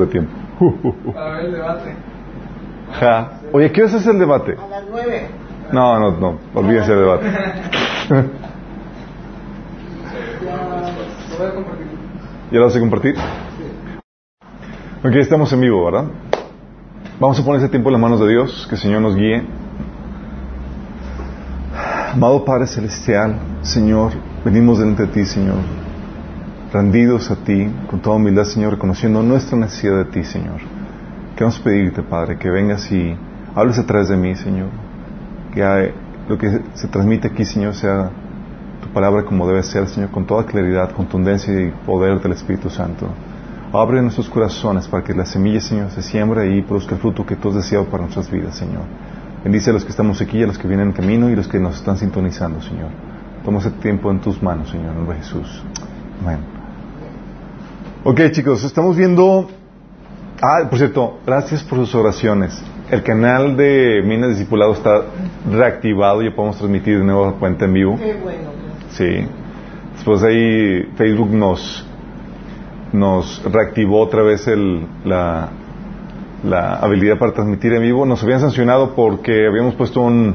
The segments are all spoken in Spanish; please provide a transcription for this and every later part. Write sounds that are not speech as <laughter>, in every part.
de tiempo. Para ver el debate. Ja. Oye, ¿qué hora es el debate? A las nueve. No, no, no, olvídense del debate. <laughs> ¿Ya lo vas a compartir? Ok, estamos en vivo, ¿verdad? Vamos a poner ese tiempo en las manos de Dios, que el Señor nos guíe. Amado Padre Celestial, Señor, venimos delante de ti, Señor, rendidos a ti, con toda humildad, Señor, reconociendo nuestra necesidad de ti, Señor. Queremos pedirte, Padre, que vengas y hables a través de mí, Señor. Que lo que se transmite aquí, Señor, sea tu palabra como debe ser, Señor, con toda claridad, contundencia y poder del Espíritu Santo. Abre nuestros corazones para que la semilla, Señor, se siembre y produzca el fruto que tú has deseado para nuestras vidas, Señor. Bendice a los que estamos aquí, a los que vienen en camino y a los que nos están sintonizando, Señor. Toma ese tiempo en tus manos, Señor, en nombre de Jesús. Amén. Ok, chicos, estamos viendo... Ah, por cierto, gracias por sus oraciones. El canal de Minas Discipulado está reactivado, ya podemos transmitir de nuevo la cuenta en vivo. Qué bueno. Sí. Después ahí Facebook nos, nos reactivó otra vez el, la, la habilidad para transmitir en vivo. Nos habían sancionado porque habíamos puesto un,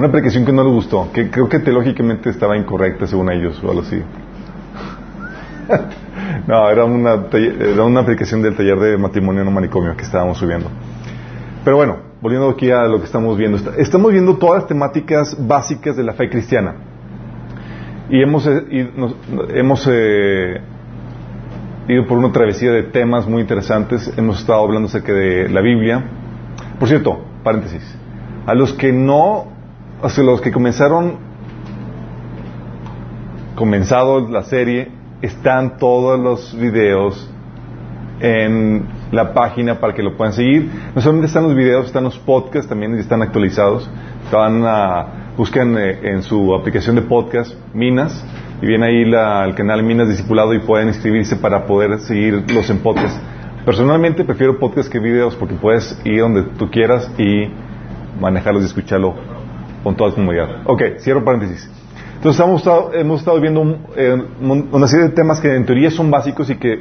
una aplicación que no les gustó, que creo que teológicamente estaba incorrecta según ellos o algo así. <laughs> no, era una, era una aplicación del taller de matrimonio no manicomio que estábamos subiendo. Pero bueno, volviendo aquí a lo que estamos viendo, est- estamos viendo todas las temáticas básicas de la fe cristiana. Y hemos, eh, hemos eh, ido por una travesía de temas muy interesantes. Hemos estado hablando acerca de la Biblia. Por cierto, paréntesis, a los que no, a los que comenzaron, comenzado la serie, están todos los videos en la página para que lo puedan seguir. No solamente están los videos, están los podcasts también están actualizados. A, buscan eh, en su aplicación de podcast Minas y viene ahí el canal Minas Discipulado y pueden inscribirse para poder seguirlos en podcast. Personalmente prefiero podcast que videos porque puedes ir donde tú quieras y manejarlos y escucharlo con toda comodidad. Ok, cierro paréntesis. Entonces hemos estado, hemos estado viendo un- eh, un- una serie de temas que en teoría son básicos y que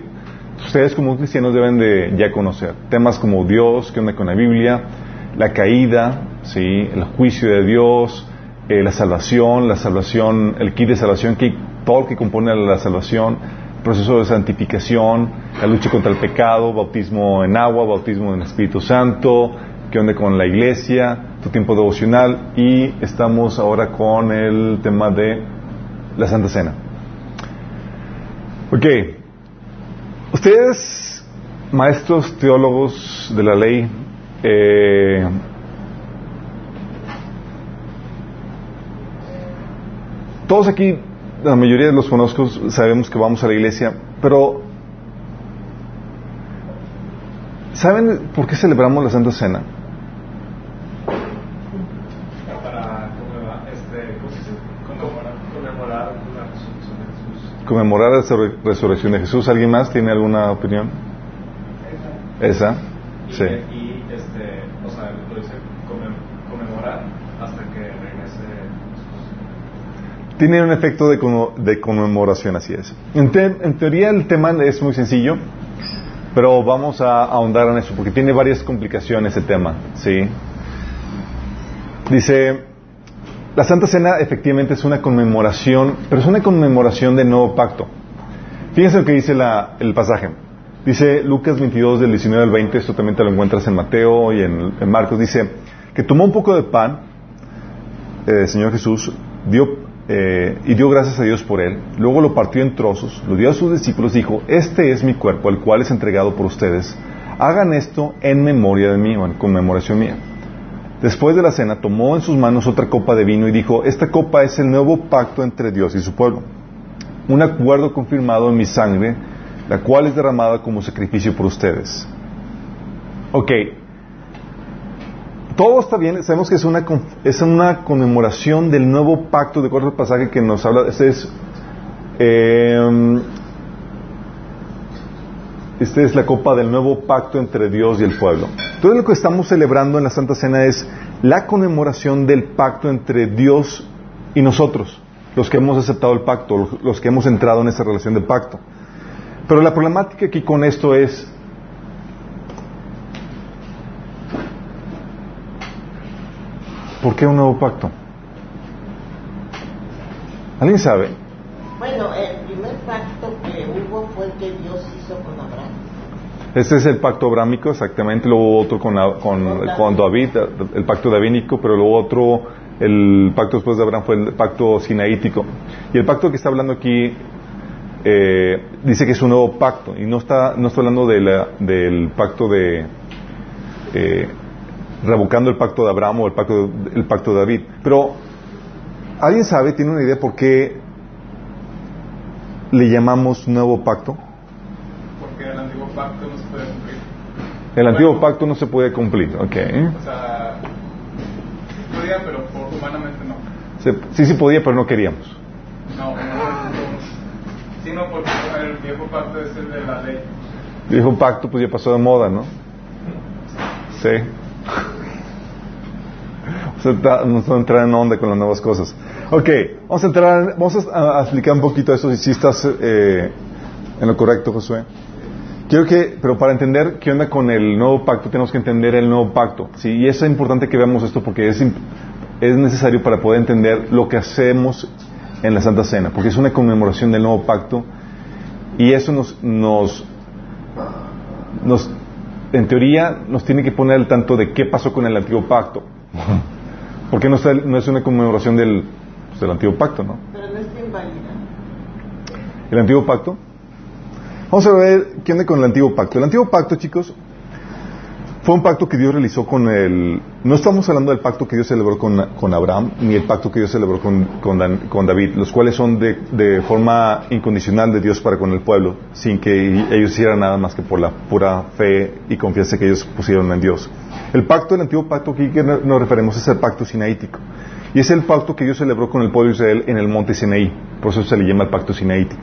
ustedes como cristianos deben de ya conocer. Temas como Dios, qué onda con la Biblia, la caída, ¿sí? el juicio de Dios, eh, la salvación, la salvación, el kit de salvación, que, todo lo que compone la salvación, proceso de santificación, la lucha contra el pecado, bautismo en agua, bautismo en el Espíritu Santo, qué onda con la iglesia, tu tiempo devocional y estamos ahora con el tema de la Santa Cena. Ok, ustedes, maestros teólogos de la ley, eh, todos aquí, la mayoría de los conozco, sabemos que vamos a la iglesia, pero ¿saben por qué celebramos la Santa Cena? para conmemorar, este, ¿cómo se dice? Conmemorar, conmemorar la resurrección de Jesús. Conmemorar la resur- resurrección de Jesús. ¿Alguien más tiene alguna opinión? ¿Esa? Y, Sí. y este, o sea, lo dice conmem- conmemorar hasta que regrese Jesús. Tiene un efecto de, de conmemoración, así es. En, te- en teoría el tema es muy sencillo, pero vamos a ahondar en eso, porque tiene varias complicaciones ese tema, ¿sí? Dice, la Santa Cena efectivamente es una conmemoración, pero es una conmemoración del nuevo pacto. Fíjense lo que dice la- el pasaje. Dice Lucas 22 del 19 al 20, esto también te lo encuentras en Mateo y en, Marcos, dice que tomó un poco de pan, eh, Señor Jesús, dio, eh, y dio gracias a Dios por él, luego lo partió en trozos, lo dio a sus discípulos, dijo, este es mi cuerpo, el cual es entregado por ustedes, hagan esto en memoria de mí o en conmemoración mía. Después de la cena tomó en sus manos otra copa de vino y dijo, esta copa es el nuevo pacto entre Dios y su pueblo, un acuerdo confirmado en mi sangre, la cual es derramada como sacrificio por ustedes. Ok, todo está bien, sabemos que es una, es una conmemoración del nuevo pacto, de acuerdo al pasaje que nos habla, este es, eh, esta es la copa del nuevo pacto entre Dios y el pueblo. Todo lo que estamos celebrando en la Santa Cena es la conmemoración del pacto entre Dios y nosotros, los que hemos aceptado el pacto, los- que hemos entrado en esa relación de pacto. Pero la problemática aquí con esto es, ¿por qué un nuevo pacto? ¿Alguien sabe? Bueno, el primer pacto que hubo fue que Dios. Este es el pacto abrámico, exactamente. Luego hubo otro con, con, con David, el pacto davínico, pero luego otro, el pacto después de Abraham fue el pacto sinaítico. Y el pacto que está hablando aquí eh, dice que es un nuevo pacto y no está, no está hablando de la, del pacto de eh, revocando el pacto de Abraham o el pacto, el pacto de David. Pero, ¿alguien sabe, tiene una idea por qué le llamamos nuevo pacto? El pacto no se puede cumplir. El antiguo pacto no se puede cumplir, ok. O sea, podía, pero por, humanamente no. Se- sí, sí podía, pero no queríamos. No, no, no. Sino porque el viejo pacto es el de la ley. Dijo pacto, pues ya pasó de moda, ¿no? Sí. Vamos a vamos a entrar en onda con las nuevas cosas. Ok, vamos a entrar, vamos a, a explicar un poquito eso, si estás eh, en lo correcto, Josué. Quiero que, pero para entender qué onda con el nuevo pacto, tenemos que entender el nuevo pacto. ¿sí? Y es importante que veamos esto porque es, es necesario para poder entender lo que hacemos en la Santa Cena, porque es una conmemoración del nuevo pacto y eso nos, nos, nos en teoría, nos tiene que poner al tanto de qué pasó con el antiguo pacto. <laughs> Porque no, está- no es una conmemoración del, pues, del antiguo pacto, ¿no? Pero no está inválida. El antiguo pacto. Vamos a ver qué onda con el antiguo pacto. El antiguo pacto, chicos, fue un pacto que Dios realizó con el... No estamos hablando del pacto que Dios celebró con, con Abraham, ni el pacto que Dios celebró con, con David, los cuales son de, de forma incondicional de Dios para con el pueblo, sin que ellos hicieran nada más que por la pura fe y confianza que ellos pusieron en Dios. El pacto, el antiguo pacto aquí que no- nos referimos es el pacto sinaítico. Y es el pacto que Dios celebró con el pueblo de Israel en el monte Sinaí. Por eso se le llama el pacto sinaítico.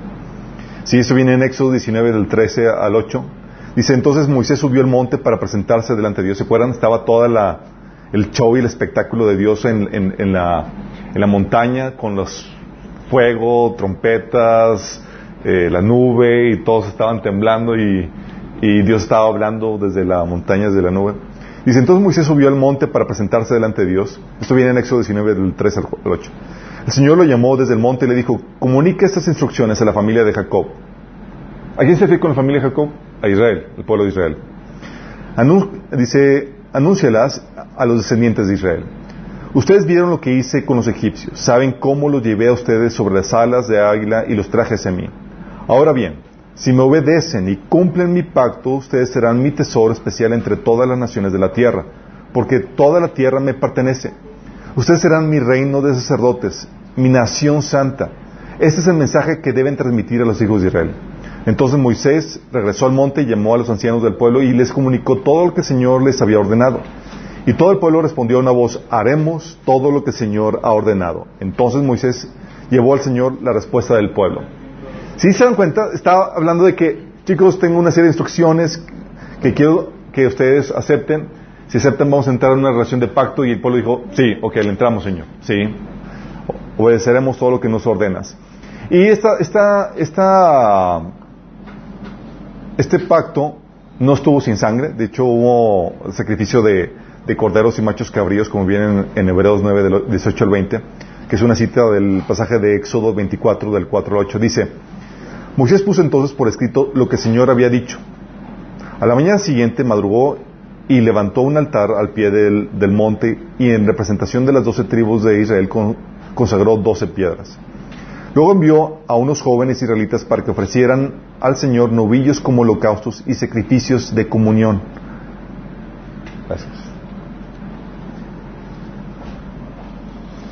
Sí, eso viene en Éxodo 19 del 13 al 8. Dice, entonces Moisés subió al monte para presentarse delante de Dios. ¿Se acuerdan? Estaba toda la, el show y el espectáculo de Dios en, en- la, en la montaña con los fuego, trompetas, eh, la nube y todos estaban temblando y, y Dios estaba hablando desde la montaña, desde la nube. Dice, entonces Moisés subió al monte para presentarse delante de Dios. Esto viene en Éxodo 19 del 3 al 8. El Señor lo llamó desde el monte y le dijo, comunica estas instrucciones a la familia de Jacob. ¿A quién se refiere con la familia de Jacob? A Israel, el pueblo de Israel. Dice, anúncialas a los descendientes de Israel. Ustedes vieron lo que hice con los egipcios, saben cómo los llevé a ustedes sobre las alas de águila y los traje hacia mí. Ahora bien, si me obedecen y cumplen mi pacto, ustedes serán mi tesoro especial entre todas las naciones de la tierra, porque toda la tierra me pertenece. Ustedes serán mi reino de sacerdotes, mi nación santa. Este es el mensaje que deben transmitir a los hijos de Israel. Entonces Moisés regresó al monte y llamó a los ancianos del pueblo y les comunicó todo lo que el Señor les había ordenado. Y todo el pueblo respondió a una voz, haremos todo lo que el Señor ha ordenado. Entonces Moisés llevó al Señor la respuesta del pueblo. Si se dan cuenta, está hablando de que, chicos, tengo una serie de instrucciones que quiero que ustedes acepten. Si aceptan, vamos a entrar en una relación de pacto. Y el pueblo dijo, sí, ok, le entramos, Señor. Sí, obedeceremos todo lo que nos ordenas. Y esta, esta, esta, este pacto no estuvo sin sangre. De hecho, hubo sacrificio de, de corderos y machos cabríos, como viene en, Hebreos 9, del 18 al 20, que es una cita del pasaje de Éxodo 24, del 4 al 8. Dice, Moisés puso entonces por escrito lo que el Señor había dicho. A la mañana siguiente madrugó y levantó un altar al pie del, del monte y en representación de las doce tribus de Israel con- consagró doce piedras. Luego envió a unos jóvenes israelitas para que ofrecieran al Señor novillos como holocaustos y sacrificios de comunión. Gracias.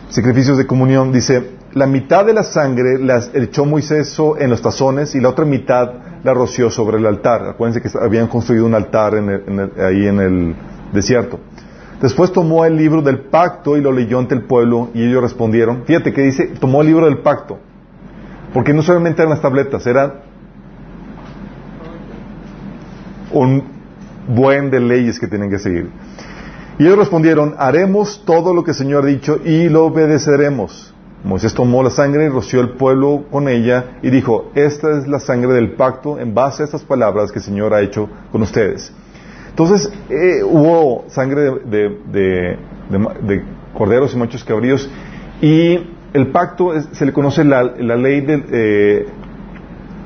Sacrificios de comunión, dice, la mitad de la sangre las echó Moisés en los tazones y la otra mitad la roció sobre el altar. Acuérdense que habían construido un altar ahí en el desierto. Después tomó el libro del pacto y lo leyó ante el pueblo y ellos respondieron. Fíjate que dice, tomó el libro del pacto. Porque no solamente eran las tabletas, eran un buen de leyes que tienen que seguir. Y ellos respondieron, haremos todo lo que el Señor ha dicho y lo obedeceremos. Moisés tomó la sangre y roció el pueblo con ella y dijo, esta es la sangre del pacto en base a estas palabras que el Señor ha hecho con ustedes. Entonces eh, hubo sangre de, corderos y machos cabríos y el pacto se le conoce la, ley del eh,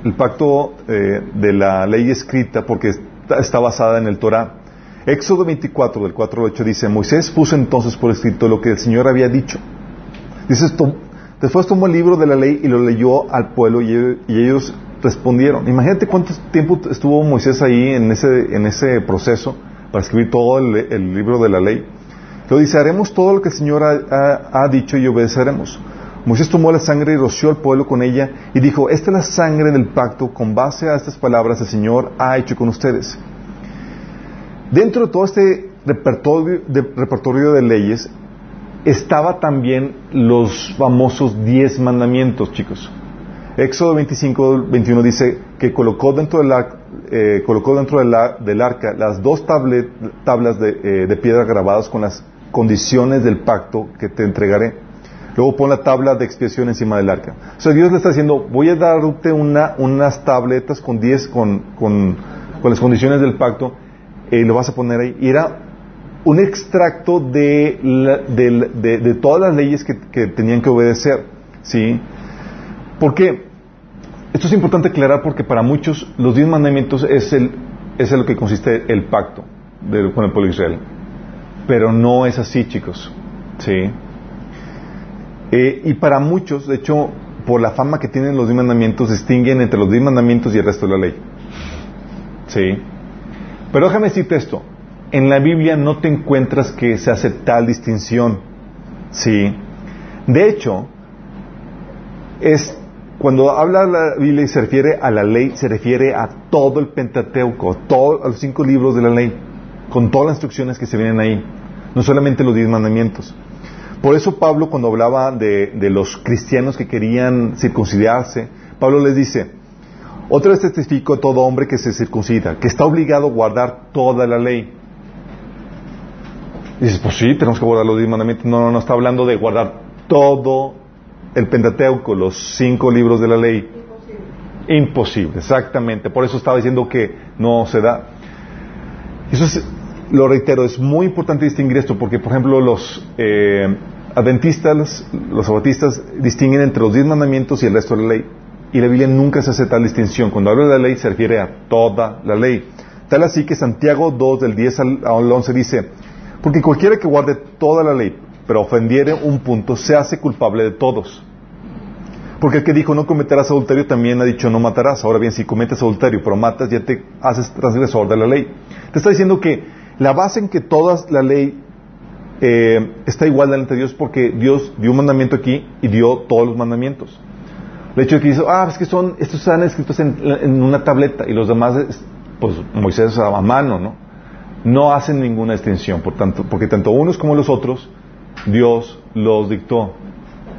el pacto eh, de la ley escrita porque está, basada en el Torah. Éxodo 24 del 4 al 8 dice, Moisés puso entonces por escrito lo que el Señor había dicho. Dice, esto, después tomó el libro de la ley y lo leyó al pueblo y, ellos respondieron. Imagínate cuánto tiempo estuvo Moisés ahí en ese, en ese proceso para escribir todo el, libro de la ley. Lo dice, haremos todo lo que el Señor ha dicho y obedeceremos. Moisés tomó la sangre y roció al pueblo con ella y dijo, esta es la sangre del pacto con base a estas palabras el Señor ha hecho con ustedes. Dentro de todo este repertorio de, repertorio de leyes estaba también los famosos diez mandamientos, chicos. Éxodo 25, 21 dice que colocó dentro, de la, eh, colocó dentro del arca las dos tablas de, eh, de piedra grabadas con las condiciones del pacto que te entregaré Luego pon la tabla de expiación encima del arca. O sea, Dios le está diciendo, voy a darte una, unas tabletas con 10, con, con, las condiciones del pacto, y lo vas a poner ahí. Y era un extracto de, de, todas las leyes que, tenían que obedecer. ¿Sí? ¿Por qué? Esto es importante aclarar porque para muchos los diez mandamientos es, el, es en lo que consiste el pacto con el pueblo de Israel. Pero no es así, chicos. ¿Sí? Eh, y para muchos, de hecho, por la fama que tienen los diez mandamientos, distinguen entre los diez mandamientos y el resto de la ley. ¿Sí? Pero déjame decirte esto. En la Biblia no te encuentras que se hace tal distinción. ¿Sí? De hecho, es cuando habla la Biblia y se refiere a la ley, se refiere a todo el Pentateuco, todos los cinco libros de la ley, con todas las instrucciones que se vienen ahí, no solamente los diez mandamientos. Por eso Pablo cuando hablaba de, los cristianos que querían circuncidarse, Pablo les dice, otra vez testifico a todo hombre que se circuncida, que está obligado a guardar toda la ley. Y dices, pues sí, tenemos que guardar los diez mandamientos. No, no, no, está hablando de guardar todo el Pentateuco, los cinco libros de la ley. Imposible. Imposible, exactamente. Por eso estaba diciendo que no se da. Eso es lo reitero, es muy importante distinguir esto porque, por ejemplo, los eh, adventistas, los sabatistas distinguen entre los diez mandamientos y el resto de la ley. Y la Biblia nunca se hace tal distinción. Cuando habla de la ley se refiere a toda la ley. Tal así que Santiago 2 del 10 al 11 dice, porque cualquiera que guarde toda la ley, pero ofendiere un punto, se hace culpable de todos. Porque el que dijo no cometerás adulterio también ha dicho no matarás. Ahora bien, si cometes adulterio pero matas, ya te haces transgresor de la ley. Te está diciendo que la base en que toda la ley eh, está igual delante de Dios porque Dios dio un mandamiento aquí y dio todos los mandamientos. El hecho de que dice, ah, es que son, estos están escritos en, una tableta y los demás, pues Moisés a mano, ¿no? No hacen ninguna distinción, por tanto, porque tanto unos como los otros, Dios los dictó.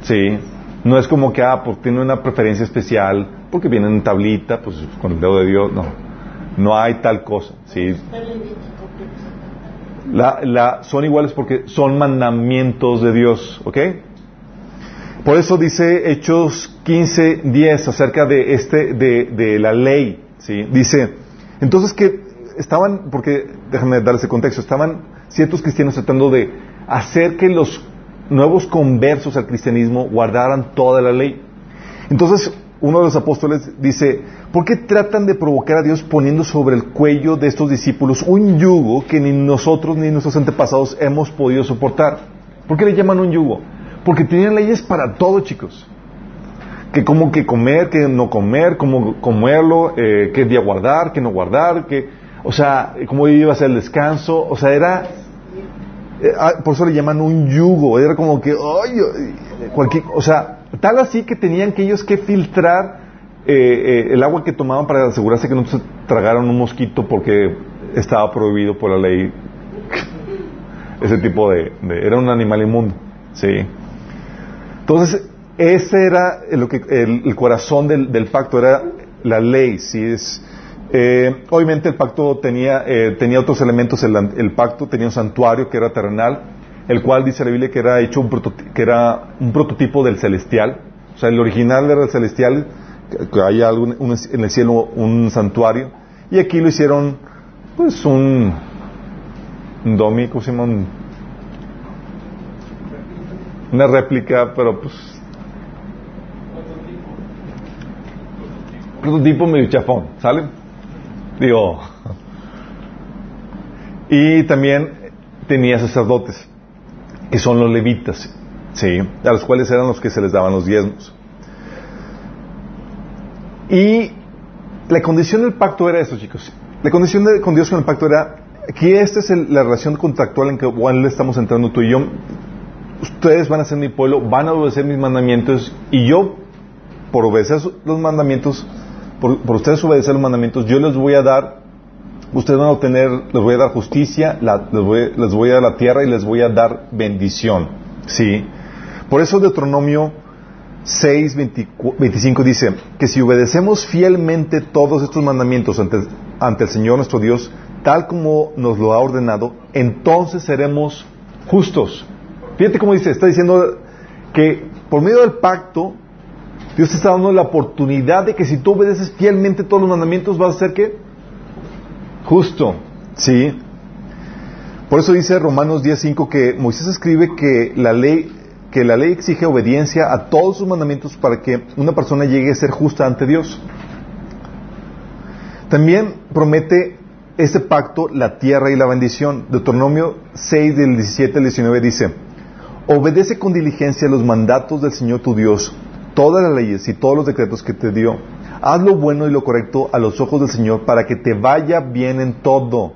Sí, no es como que, ah, porque tiene una preferencia especial, porque viene en tablita, pues con el dedo de Dios, no. No hay tal cosa, sí. La, son iguales porque son mandamientos de Dios, ¿ok? Por eso dice Hechos 15, 10 acerca de este, de, la ley, ¿sí? Dice, entonces que estaban, porque déjame darles el contexto, estaban ciertos cristianos tratando de hacer que los nuevos conversos al cristianismo guardaran toda la ley. Entonces, uno de los apóstoles dice, ¿por qué tratan de provocar a Dios poniendo sobre el cuello de estos discípulos un yugo que ni nosotros ni nuestros antepasados hemos podido soportar? ¿Por qué le llaman un yugo? Porque tenían leyes para todo, chicos. Que como que comer, que no comer, cómo comerlo, eh, qué día guardar, qué no guardar, que, o sea, cómo iba a ser el descanso, o sea, era, por eso le llaman un yugo, era como que, ay, cualquier, o sea, Tal así que tenían que ellos que filtrar eh, eh, el agua que tomaban para asegurarse que no se tragaron un mosquito porque estaba prohibido por la ley. <laughs> Ese tipo de, era un animal inmundo sí. Entonces ese era lo que el, corazón del, pacto era la ley sí es eh, obviamente el pacto tenía tenía otros elementos el, el, pacto tenía un santuario que era terrenal el cual dice la Biblia que era hecho un, que era un prototipo del celestial. O sea, el original era el celestial, que hay algún, en el cielo un santuario, y aquí lo hicieron, pues, un, un domi, ¿cómo se llama? una réplica, pero pues prototipo medio chafón, ¿sale? Y también tenía sacerdotes, que son los levitas, ¿sí? A los cuales eran los que se les daban los diezmos. Y la condición del pacto era eso, chicos. La condición de, con Dios con el pacto era que esta es la relación contractual en que cual estamos entrando tú y yo. Ustedes van a ser mi pueblo, van a obedecer mis mandamientos y yo, por obedecer los mandamientos, por, ustedes obedecer los mandamientos, yo les voy a dar, ustedes van a obtener, les voy a dar justicia, les, voy, a dar la tierra y les voy a dar bendición. ¿Sí? Por eso Deuteronomio 6, 25 dice que si obedecemos fielmente todos estos mandamientos ante, ante el Señor nuestro Dios, tal como nos lo ha ordenado, entonces seremos justos. Fíjate cómo dice, está diciendo que por medio del pacto Dios te está dando la oportunidad de que si tú obedeces fielmente todos los mandamientos vas a ser qué? Justo. ¿Sí? Por eso dice Romanos 10.5 que Moisés escribe que la ley que la ley exige obediencia a todos sus mandamientos para que una persona llegue a ser justa ante Dios. También promete este pacto la tierra y la bendición. Deuteronomio 6 del 17 al 19 dice, obedece con diligencia los mandatos del Señor tu Dios todas las leyes y todos los decretos que te dio. Haz lo bueno y lo correcto a los ojos del Señor para que te vaya bien en todo.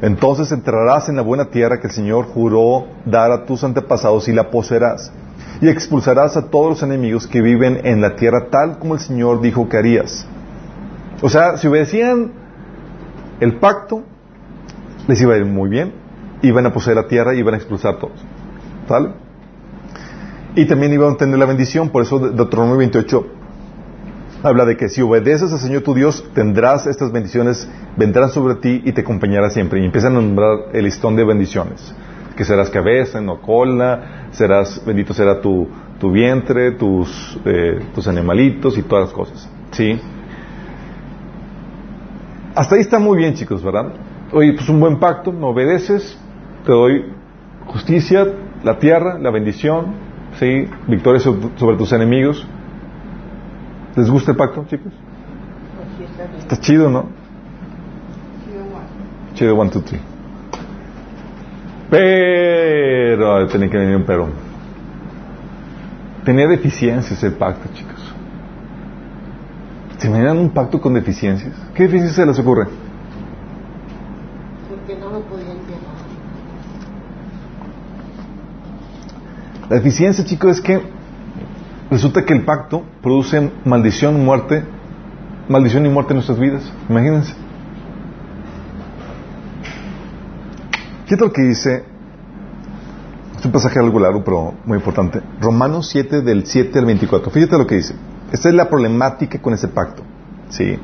Entonces entrarás en la buena tierra que el Señor juró dar a tus antepasados y la poseerás. Y expulsarás a todos los enemigos que viven en la tierra tal como el Señor dijo que harías. O sea, si obedecían el pacto, les iba a ir muy bien. Iban a poseer la tierra y iban a expulsar a todos. ¿Sale? Y también iban a tener la bendición, por eso Deuteronomio 28 habla de que si obedeces al Señor tu Dios, tendrás estas bendiciones, vendrán sobre ti y te acompañará siempre. Y empiezan a nombrar el listón de bendiciones. Que serás cabeza, no cola, serás, bendito será tu, tu vientre, tus, eh, tus animalitos y todas las cosas. ¿Sí? Hasta ahí está muy bien, chicos, ¿verdad? Oye, pues un buen pacto, me obedeces, te doy justicia, la tierra, la bendición, ¿sí? Victoria sobre tus enemigos. ¿Les gusta el pacto, chicos? Está chido, ¿no? Chido, one, two, three. Pero, tenía que venir un pero. Tenía deficiencias el pacto, chicos. ¿Se imaginan un pacto con deficiencias? ¿Qué deficiencias se les ocurre? La deficiencia, chicos, es que resulta que el pacto produce maldición, muerte, maldición y muerte en nuestras vidas. Imagínense. Fíjate lo que dice, es un pasaje algo largo, pero muy importante. Romanos 7, del 7 al 24. Fíjate lo que dice. Esta es la problemática con ese pacto. ¿sí?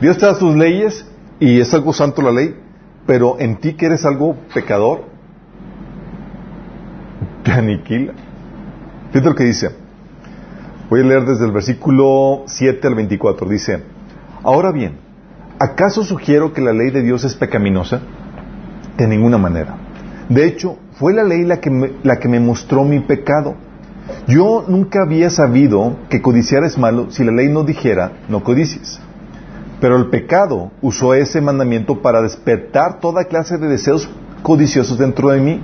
Dios te da sus leyes y es algo santo la ley, pero en ti que eres algo pecador, te aniquila. Fíjate lo que dice. Voy a leer desde el versículo 7 al 24. Dice, ahora bien, ¿acaso sugiero que la ley de Dios es pecaminosa? De ninguna manera. De hecho, fue la ley la que me, la que me mostró mi pecado. Yo nunca había sabido que codiciar es malo si la ley no dijera, no codicies. Pero el pecado usó ese mandamiento para despertar toda clase de deseos codiciosos dentro de mí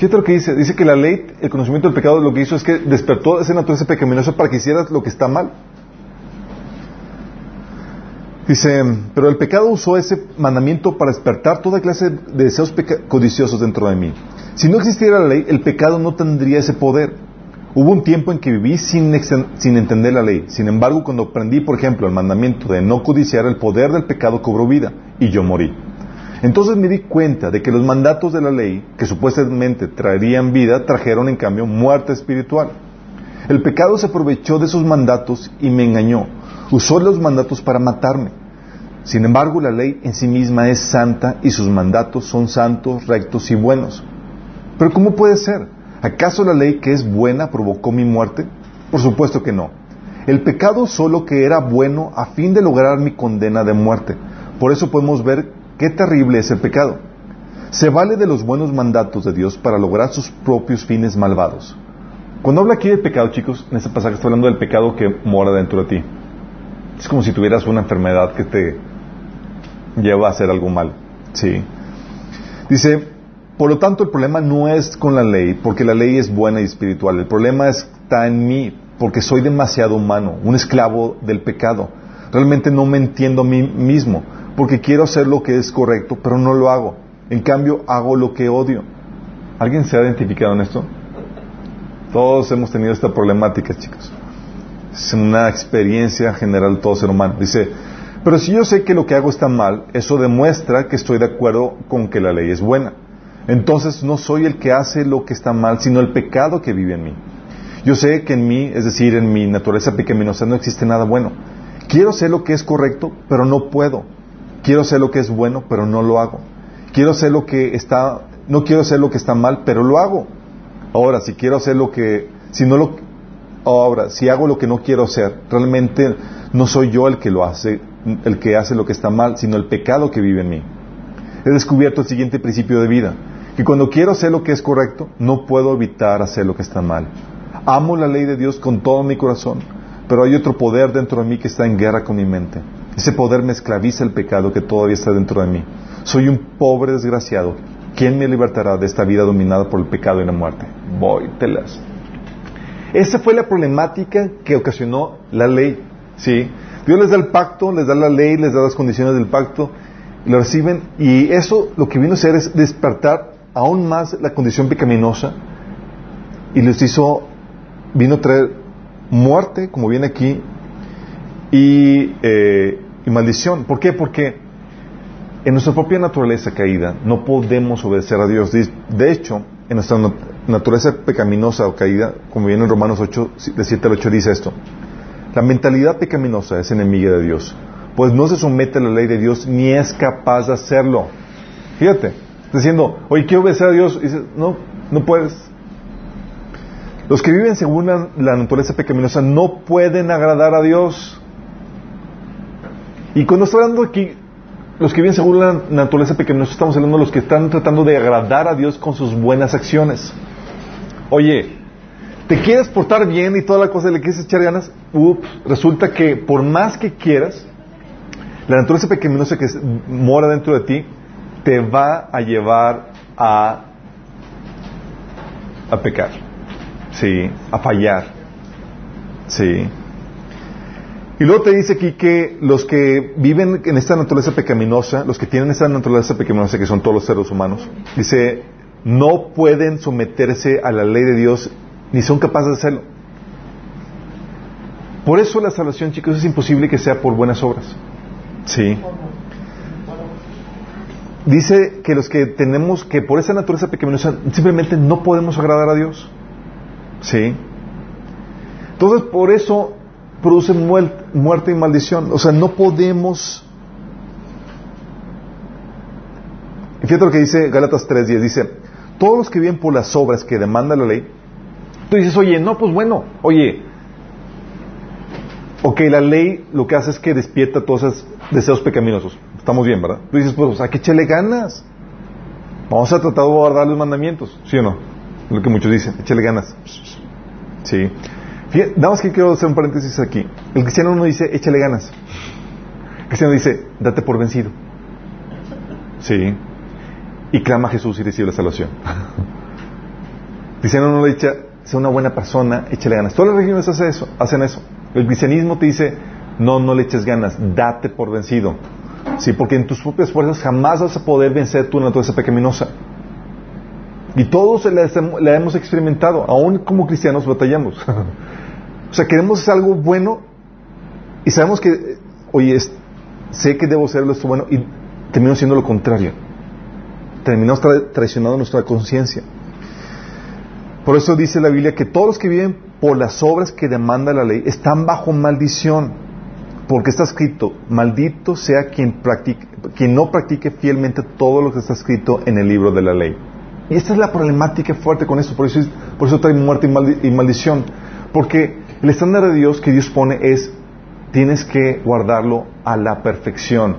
Fíjate lo que dice. Dice que la ley, el conocimiento del pecado, lo que hizo es que despertó esa naturaleza pecaminosa para que hicieras lo que está mal. Dice, pero el pecado usó ese mandamiento para despertar toda clase de deseos codiciosos dentro de mí. Si no existiera la ley, el pecado no tendría ese poder. Hubo un tiempo en que viví sin, sin entender la ley. Sin embargo, cuando aprendí, por ejemplo, el mandamiento de no codiciar, el poder del pecado cobró vida y yo morí. Entonces me di cuenta de que los mandatos de la ley, que supuestamente traerían vida, trajeron en cambio muerte espiritual. El pecado se aprovechó de esos mandatos y me engañó. Usó los mandatos para matarme. Sin embargo, la ley en sí misma es santa y sus mandatos son santos, rectos y buenos. Pero ¿cómo puede ser? ¿Acaso la ley que es buena provocó mi muerte? Por supuesto que no. El pecado solo que era bueno a fin de lograr mi condena de muerte. Por eso podemos ver qué terrible es el pecado. Se vale de los buenos mandatos de Dios para lograr sus propios fines malvados. Cuando habla aquí del pecado, chicos, en este pasaje está hablando del pecado que mora dentro de ti. Es como si tuvieras una enfermedad que te lleva a hacer algo mal. Sí. Dice, por lo tanto, el problema no es con la ley, porque la ley es buena y espiritual. El problema está en mí, porque soy demasiado humano, un esclavo del pecado. Realmente no me entiendo a mí mismo, porque quiero hacer lo que es correcto, pero no lo hago. En cambio, hago lo que odio. ¿Alguien se ha identificado en esto? Todos hemos tenido esta problemática, chicos. Es una experiencia general todo ser humano. Dice, pero si yo sé que lo que hago está mal, eso demuestra que estoy de acuerdo con que la ley es buena. Entonces no soy el que hace lo que está mal, sino el pecado que vive en mí. Yo sé que en mí, es decir, en mi naturaleza pecaminosa, no existe nada bueno. Quiero hacer lo que es correcto, pero no puedo. Quiero hacer lo que es bueno, pero no lo hago. Quiero hacer lo que está, no quiero hacer lo que está mal, pero lo hago. Ahora, si quiero hacer lo que, si no lo, ahora, si hago lo que no quiero hacer, realmente no soy yo el que lo hace, el que hace lo que está mal, sino el pecado que vive en mí. He descubierto el siguiente principio de vida, que cuando quiero hacer lo que es correcto, no puedo evitar hacer lo que está mal. Amo la ley de Dios con todo mi corazón, pero hay otro poder dentro de mí que está en guerra con mi mente. Ese poder me esclaviza el pecado que todavía está dentro de mí. Soy un pobre desgraciado. ¿Quién me libertará de esta vida dominada por el pecado y la muerte? Voy, telas. Esa fue la problemática que ocasionó la ley. ¿sí? Dios les da el pacto, les da la ley, les da las condiciones del pacto, lo reciben, y eso lo que vino a hacer es despertar aún más la condición pecaminosa, y les hizo, vino a traer muerte, como viene aquí, y, eh, y maldición. ¿Por qué? Porque en nuestra propia naturaleza caída no podemos obedecer a Dios. De hecho, en nuestra naturaleza pecaminosa o caída, como viene en Romanos 8, de 7 al 8, dice esto. La mentalidad pecaminosa es enemiga de Dios, pues no se somete a la ley de Dios ni es capaz de hacerlo. Fíjate, diciendo, oye, quiero obedecer a Dios, y dices, no, no puedes. Los que viven según la naturaleza pecaminosa no pueden agradar a Dios. Y cuando está hablando aquí, los que viven según la naturaleza pecaminosa, estamos hablando de los que están tratando de agradar a Dios con sus buenas acciones. Oye, te quieres portar bien y toda la cosa, le quieres echar ganas, ups, resulta que por más que quieras, la naturaleza pecaminosa que mora dentro de ti te va a llevar a, a pecar, sí, a fallar, sí. Y luego te dice aquí que los que viven en esta naturaleza pecaminosa, los que tienen esta naturaleza pecaminosa, que son todos los seres humanos, dice, no pueden someterse a la ley de Dios ni son capaces de hacerlo. Por eso la salvación, chicos, es imposible que sea por buenas obras. Sí. Dice que los que tenemos, que por esa naturaleza pecaminosa, simplemente no podemos agradar a Dios. Sí. Entonces, por eso produce muerte y maldición. O sea, no podemos... Fíjate lo que dice Gálatas 3.10. Dice, todos los que viven por las obras que demanda la ley, tú dices, oye, no, pues bueno, oye, ok, la ley lo que hace es que despierta todos esos deseos pecaminosos. Estamos bien, ¿verdad? Tú dices, pues, ¿a qué echarle ganas? Vamos a tratar de guardar los mandamientos, ¿sí o no? Lo que muchos dicen, échale ganas. Sí. Fíjate, nada más que quiero hacer un paréntesis aquí. El cristiano no dice, échale ganas. El cristiano dice, date por vencido. Sí. Y clama a Jesús y recibe la salvación. El cristiano no le dice, sea una buena persona, échale ganas. Todas las religiones hacen eso, hacen eso. El cristianismo te dice, no, no le eches ganas, date por vencido. Sí, porque en tus propias fuerzas jamás vas a poder vencer tu naturaleza pecaminosa. Y todos la, hemos experimentado, aún como cristianos batallamos. <laughs> o sea, queremos hacer algo bueno y sabemos que, oye, sé que debo hacerlo esto bueno y termino siendo lo contrario. Terminamos traicionando nuestra conciencia. Por eso dice la Biblia que todos los que viven por las obras que demanda la ley están bajo maldición. Porque está escrito, maldito sea quien, practique, quien no practique fielmente todo lo que está escrito en el libro de la ley. Y esta es la problemática fuerte con esto, por eso, por eso trae muerte y, maldición. Porque el estándar de Dios que Dios pone es, tienes que guardarlo a la perfección.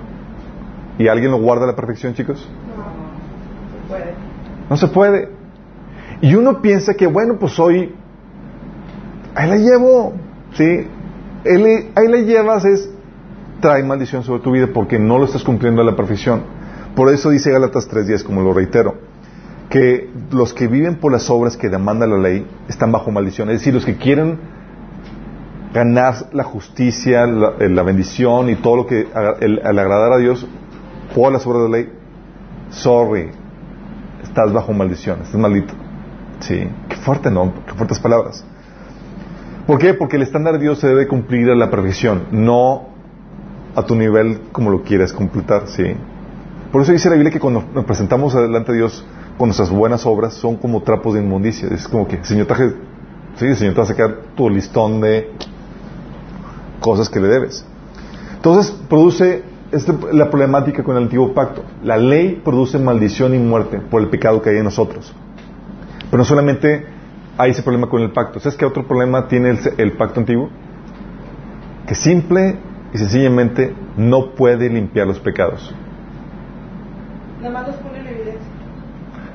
¿Y alguien lo guarda a la perfección, chicos? No, se puede. No se puede. Y uno piensa que, bueno, pues hoy, ahí la llevo, ¿sí? Ahí la llevas es, trae maldición sobre tu vida porque no lo estás cumpliendo a la perfección. Por eso dice Gálatas 3.10, como lo reitero que los que viven por las obras que demanda la ley están bajo maldición. Es decir, los que quieren ganar la justicia, la, eh, bendición y todo lo que el, agradar a Dios por las obras de la ley, sorry, estás bajo maldición, estás maldito. Sí, qué fuerte, ¿no? Qué fuertes palabras. ¿Por qué? Porque el estándar de Dios se debe cumplir a la perfección, no a tu nivel como lo quieres completar, sí. Por eso dice la Biblia que cuando nos presentamos delante de Dios con nuestras buenas obras son como trapos de inmundicia. Es como que, Señor, te, sí, Señor, te va a sacar tu listón de cosas que le debes. Entonces, produce esta, la problemática con el antiguo pacto. La ley produce maldición y muerte por el pecado que hay en nosotros. Pero no solamente hay ese problema con el pacto. ¿Sabes qué otro problema tiene el, el pacto antiguo? Que simple y sencillamente no puede limpiar los pecados. Nada más los pone en evidencia.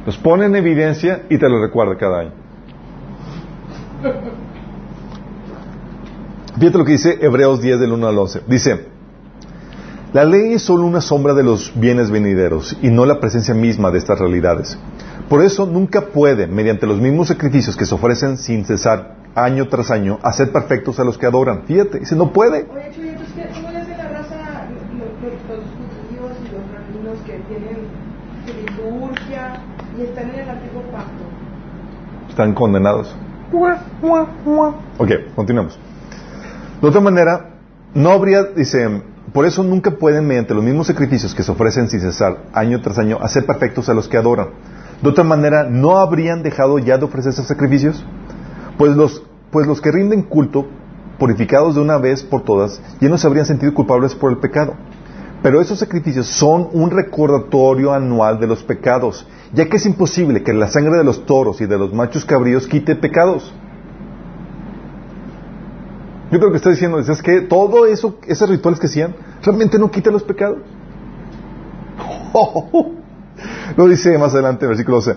Los pone en evidencia y te lo recuerda cada año. <laughs> Fíjate lo que dice Hebreos 10 del 1 al 11. Dice, la ley es solo una sombra de los bienes venideros y no la presencia misma de estas realidades. Por eso nunca puede, mediante los mismos sacrificios que se ofrecen sin cesar año tras año, hacer perfectos a los que adoran. Fíjate, dice, no puede. Oye, Chuy, entonces, ¿cómo le hace la raza, los, los, judíos y los rabinos que tienen su liturgia y están en el antiguo pacto? Están condenados. Ok, continuamos. De otra manera, no habría, dice, por eso nunca pueden, mediante los mismos sacrificios que se ofrecen sin cesar, año tras año, hacer perfectos a los que adoran. De otra manera, ¿no habrían dejado ya de ofrecer esos sacrificios? Pues los, pues los que rinden culto, purificados de una vez por todas, ya no se habrían sentido culpables por el pecado. Pero esos sacrificios son un recordatorio anual de los pecados, ya que es imposible que la sangre de los toros y de los machos cabríos quite pecados. Yo creo que está diciendo, es que todo eso, esos rituales que hacían, realmente no quita los pecados. <laughs> Lo dice más adelante en versículo 12.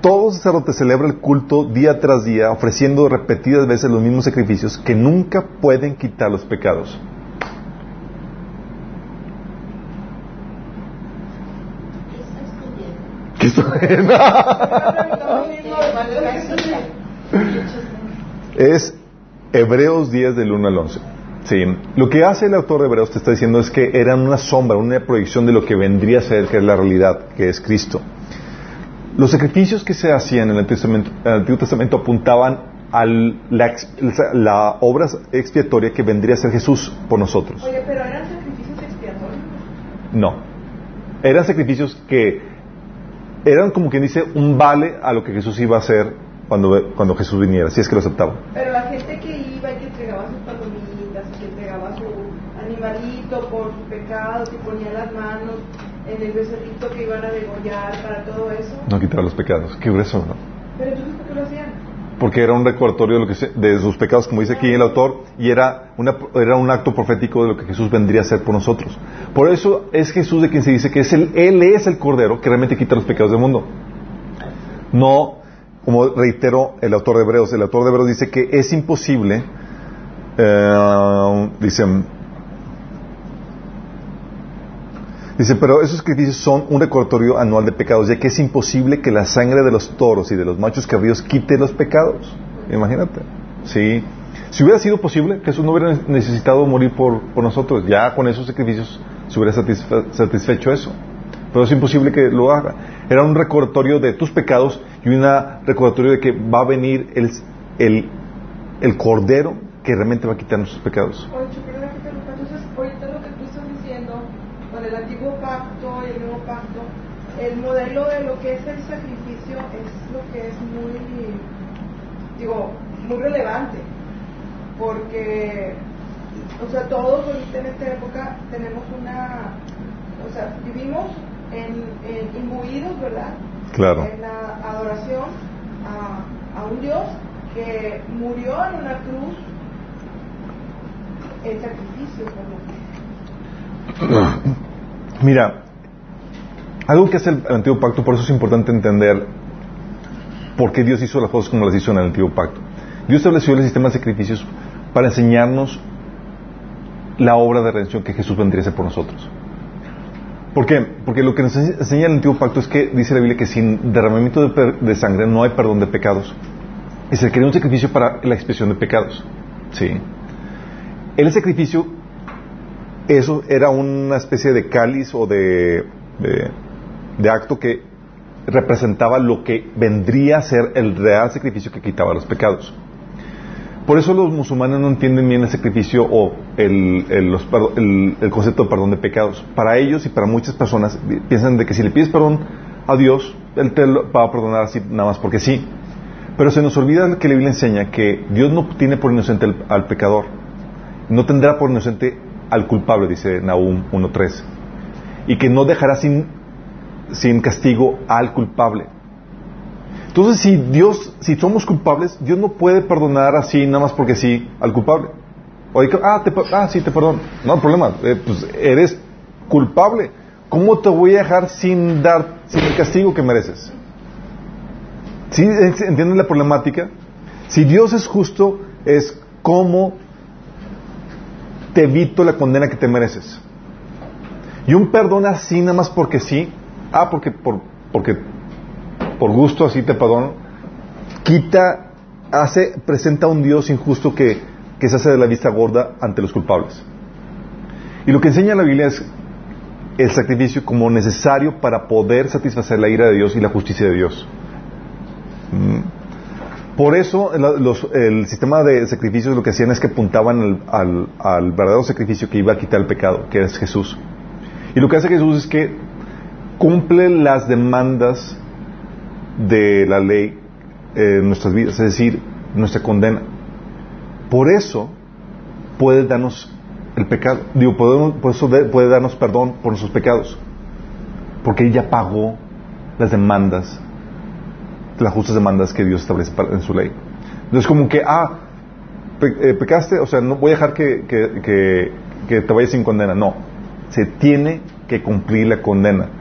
Todo sacerdote celebra el culto día tras día, ofreciendo repetidas veces los mismos sacrificios que nunca pueden quitar los pecados. ¿Qué <laughs> es Hebreos 10 del 1 al 11. Sí. Lo que hace el autor de Hebreos te está diciendo es que eran una sombra, una proyección de lo que vendría a ser, que es la realidad, que es Cristo. Los sacrificios que se hacían en el, Antiguo Testamento apuntaban a la, la, obra expiatoria que vendría a ser Jesús por nosotros. Oye, pero eran sacrificios expiatorios. No. Eran sacrificios que eran como quien dice un vale a lo que Jesús iba a hacer cuando, cuando Jesús viniera, si es que lo aceptaba. Pero la gente que iba y que entregaba sus palomitas, y que entregaba su animalito por su pecado, que ponía las manos en el becerrito que iban a degollar para todo eso. No quitar los pecados, qué grueso, ¿no? Pero entonces, ¿por qué lo hacían? porque era un recordatorio de, lo que de sus pecados, como dice aquí el autor, y era, una, era un acto profético de lo que Jesús vendría a hacer por nosotros. Por eso es Jesús de quien se dice que es el, Él es el Cordero que realmente quita los pecados del mundo. No, como reitero el autor de Hebreos, el autor de Hebreos dice que es imposible, eh, dicen, Dice, pero esos sacrificios son un recordatorio anual de pecados, ya que es imposible que la sangre de los toros y de los machos cabríos quite los pecados. Imagínate. Sí. Si hubiera sido posible, Jesús no hubiera necesitado morir por, nosotros. Ya con esos sacrificios se hubiera satisfecho eso. Pero es imposible que lo haga. Era un recordatorio de tus pecados y un recordatorio de que va a venir el, el, el cordero que realmente va a quitar nuestros pecados. el antiguo pacto y el nuevo pacto, el modelo de lo que es el sacrificio es lo que es muy, digo, muy relevante, porque, o sea, todos ahorita en esta época tenemos una, o sea, vivimos en, imbuidos, ¿verdad? Claro. en la adoración a, a un Dios que murió en una cruz en sacrificio. Mira, algo que hace el, antiguo pacto, por eso es importante entender por qué Dios hizo las cosas como las hizo en el antiguo pacto. Dios estableció el sistema de sacrificios para enseñarnos la obra de redención que Jesús vendría a hacer por nosotros. ¿Por qué? Porque lo que nos enseña el antiguo pacto es que dice la Biblia que sin derramamiento de, sangre no hay perdón de pecados. Y se requiere un sacrificio para la expiación de pecados. Sí. El sacrificio, eso era una especie de cáliz o de, de acto que representaba lo que vendría a ser el real sacrificio que quitaba los pecados. Por eso los musulmanes no entienden bien el sacrificio o el, el- concepto de perdón de pecados. Para ellos y para muchas personas pi- piensan de que si le pides perdón a Dios, Él te va a perdonar así nada más porque sí. Pero se nos olvida que la Biblia enseña que Dios no tiene por inocente al, al pecador. No tendrá por inocente al culpable, dice Nahum 1.3. Y que no dejará sin, sin castigo al culpable. Entonces, si Dios, si somos culpables, Dios no puede perdonar así nada más porque sí al culpable. Oye, ah, te, ah, sí, te perdono. No hay problema, eh, pues eres culpable. ¿Cómo te voy a dejar sin dar, sin el castigo que mereces? ¿Sí entienden la problemática? Si Dios es justo, es como te evito la condena que te mereces. Y un perdón así nada más porque sí, ah, porque por, porque por gusto así te perdono, quita, hace, presenta a un Dios injusto que, que se hace de la vista gorda ante los culpables. Y lo que enseña la Biblia es el sacrificio como necesario para poder satisfacer la ira de Dios y la justicia de Dios. Mm. Por eso el, sistema de sacrificios lo que hacían es que apuntaban al- al verdadero sacrificio que iba a quitar el pecado, que es Jesús. Y lo que hace Jesús es que cumple las demandas de la ley en nuestras vidas, es decir, nuestra condena. Por eso puede darnos el pecado, digo, podemos- por eso de- puede darnos perdón por nuestros pecados, porque Él ya pagó las demandas, las justas demandas que Dios establece en su ley. Entonces, como que, ah, eh, pecaste, o sea, no voy a dejar que- que te vayas sin condena, no, se tiene que cumplir la condena.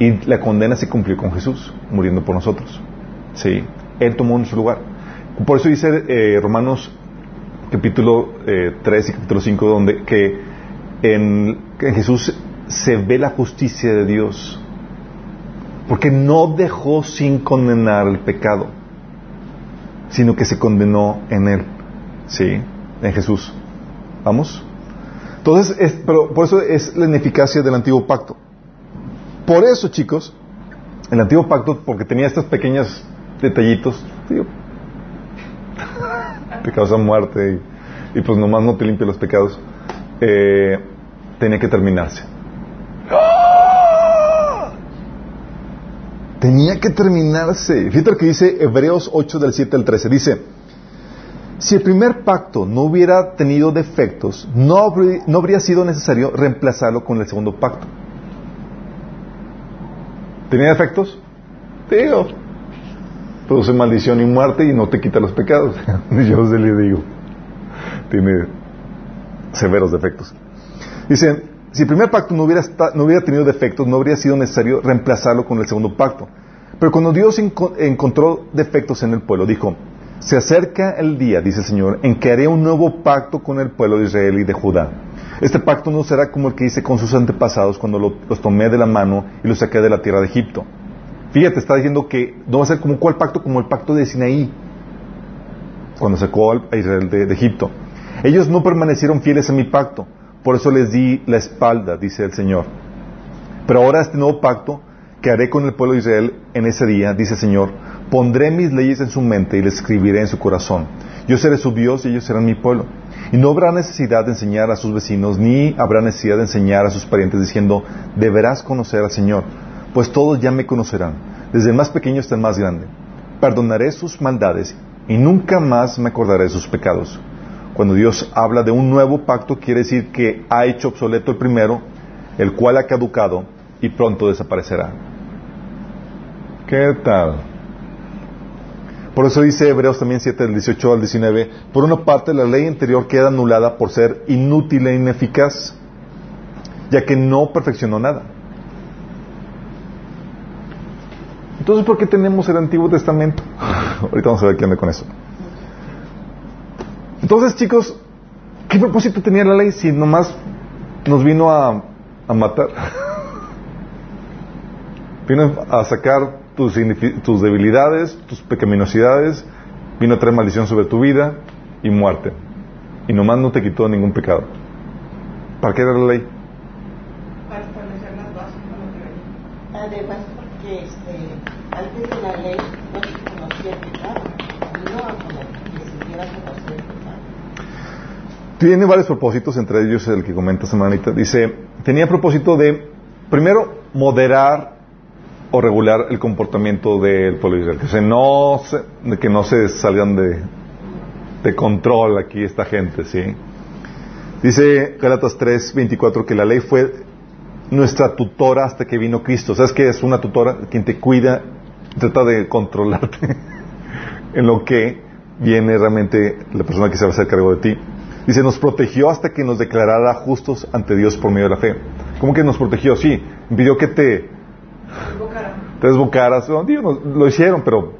Y la condena se cumplió con Jesús, muriendo por nosotros. Sí, Él tomó nuestro lugar. Por eso dice eh, Romanos capítulo eh, 3 y capítulo 5, donde que en, Jesús se ve la justicia de Dios. Porque no dejó sin condenar el pecado, sino que se condenó en Él. Sí, en Jesús. ¿Vamos? Entonces, es, pero por eso es la ineficacia del antiguo pacto. Por eso, chicos, el antiguo pacto, porque tenía estos pequeños detallitos, digo, <laughs> te causa muerte y, y pues nomás no te limpia los pecados, eh, tenía que terminarse. ¡Ah! Tenía que terminarse. Fíjate lo que dice Hebreos 8 del 7 al 13. Dice, si el primer pacto no hubiera tenido defectos, no, no habría sido necesario reemplazarlo con el segundo pacto. ¿Tenía defectos? Digo, produce maldición y muerte y no te quita los pecados. <laughs> Yo se le digo. Tiene severos defectos. Dice, si el primer pacto no hubiera, tenido defectos, no habría sido necesario reemplazarlo con el segundo pacto. Pero cuando Dios enco- encontró defectos en el pueblo, dijo, se acerca el día, dice el Señor, en que haré un nuevo pacto con el pueblo de Israel y de Judá. Este pacto no será como el que hice con sus antepasados cuando lo- los tomé de la mano y los saqué de la tierra de Egipto. Fíjate, está diciendo que no va a ser como cuál pacto, como el pacto de Sinaí, cuando sacó a Israel de, de Egipto. Ellos no permanecieron fieles a mi pacto, por eso les di la espalda, dice el Señor. Pero ahora este nuevo pacto que haré con el pueblo de Israel en ese día, dice el Señor, pondré mis leyes en su mente y les escribiré en su corazón. Yo seré su Dios y ellos serán mi pueblo. Y no habrá necesidad de enseñar a sus vecinos, ni habrá necesidad de enseñar a sus parientes diciendo, deberás conocer al Señor, pues todos ya me conocerán, desde el más pequeño hasta el más grande. Perdonaré sus maldades y nunca más me acordaré de sus pecados. Cuando Dios habla de un nuevo pacto, quiere decir que ha hecho obsoleto el primero, el cual ha caducado y pronto desaparecerá. ¿Qué tal? Por eso dice Hebreos también 7, del 18 al 19, por una parte la ley anterior queda anulada por ser inútil e ineficaz, ya que no perfeccionó nada. Entonces, ¿por qué tenemos el Antiguo Testamento? <laughs> Ahorita vamos a ver qué anda con eso. Entonces, chicos, ¿qué propósito tenía la ley si nomás nos vino a, a matar? <laughs> vino a sacar tus, tus debilidades, tus pecaminosidades, vino a traer maldición sobre tu vida y muerte. Y nomás no te quitó ningún pecado. ¿Para qué era la ley? Para establecer las bases para lo que venía. Además, porque este, antes de la ley no se conocía el pecado. Vino a como que se diera a conocer el pecado. Tiene varios propósitos, entre ellos el que comenta Semanita. Dice, tenía propósito de, primero, moderar o regular el comportamiento del pueblo de Israel. Que, se no, se, que no se salgan de, control aquí esta gente, ¿sí? Dice Gálatas 3, 24 que la ley fue nuestra tutora hasta que vino Cristo. ¿Sabes qué es una tutora? Quien te cuida, trata de controlarte <laughs> en lo que viene realmente la persona que se va a hacer cargo de ti. Dice, nos protegió hasta que nos declarara justos ante Dios por medio de la fe. ¿Cómo que nos protegió? Sí, impidió que te, Invocaron. te desbocaras. No, lo hicieron, pero,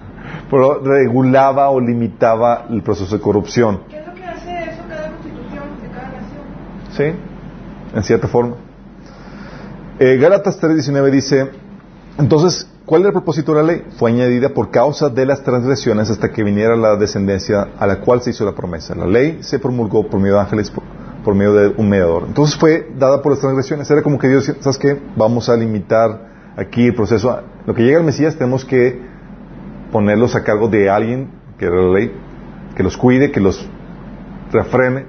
<laughs> pero regulaba o limitaba el proceso de corrupción. ¿Qué es lo que hace eso cada constitución de cada nación? ¿Sí? En cierta forma. Eh, Gálatas 3.19 dice, entonces, ¿cuál era el propósito de la ley? Fue añadida por causa de las transgresiones hasta que viniera la descendencia a la cual se hizo la promesa. La ley se promulgó por medio de ángeles, por, por medio de un mediador. Entonces fue dada por las transgresiones. Era como que Dios, ¿sabes qué? Vamos a limitar aquí el proceso. Lo que llega al Mesías tenemos que ponerlos a cargo de alguien, que era la ley, que los cuide, que los refrene,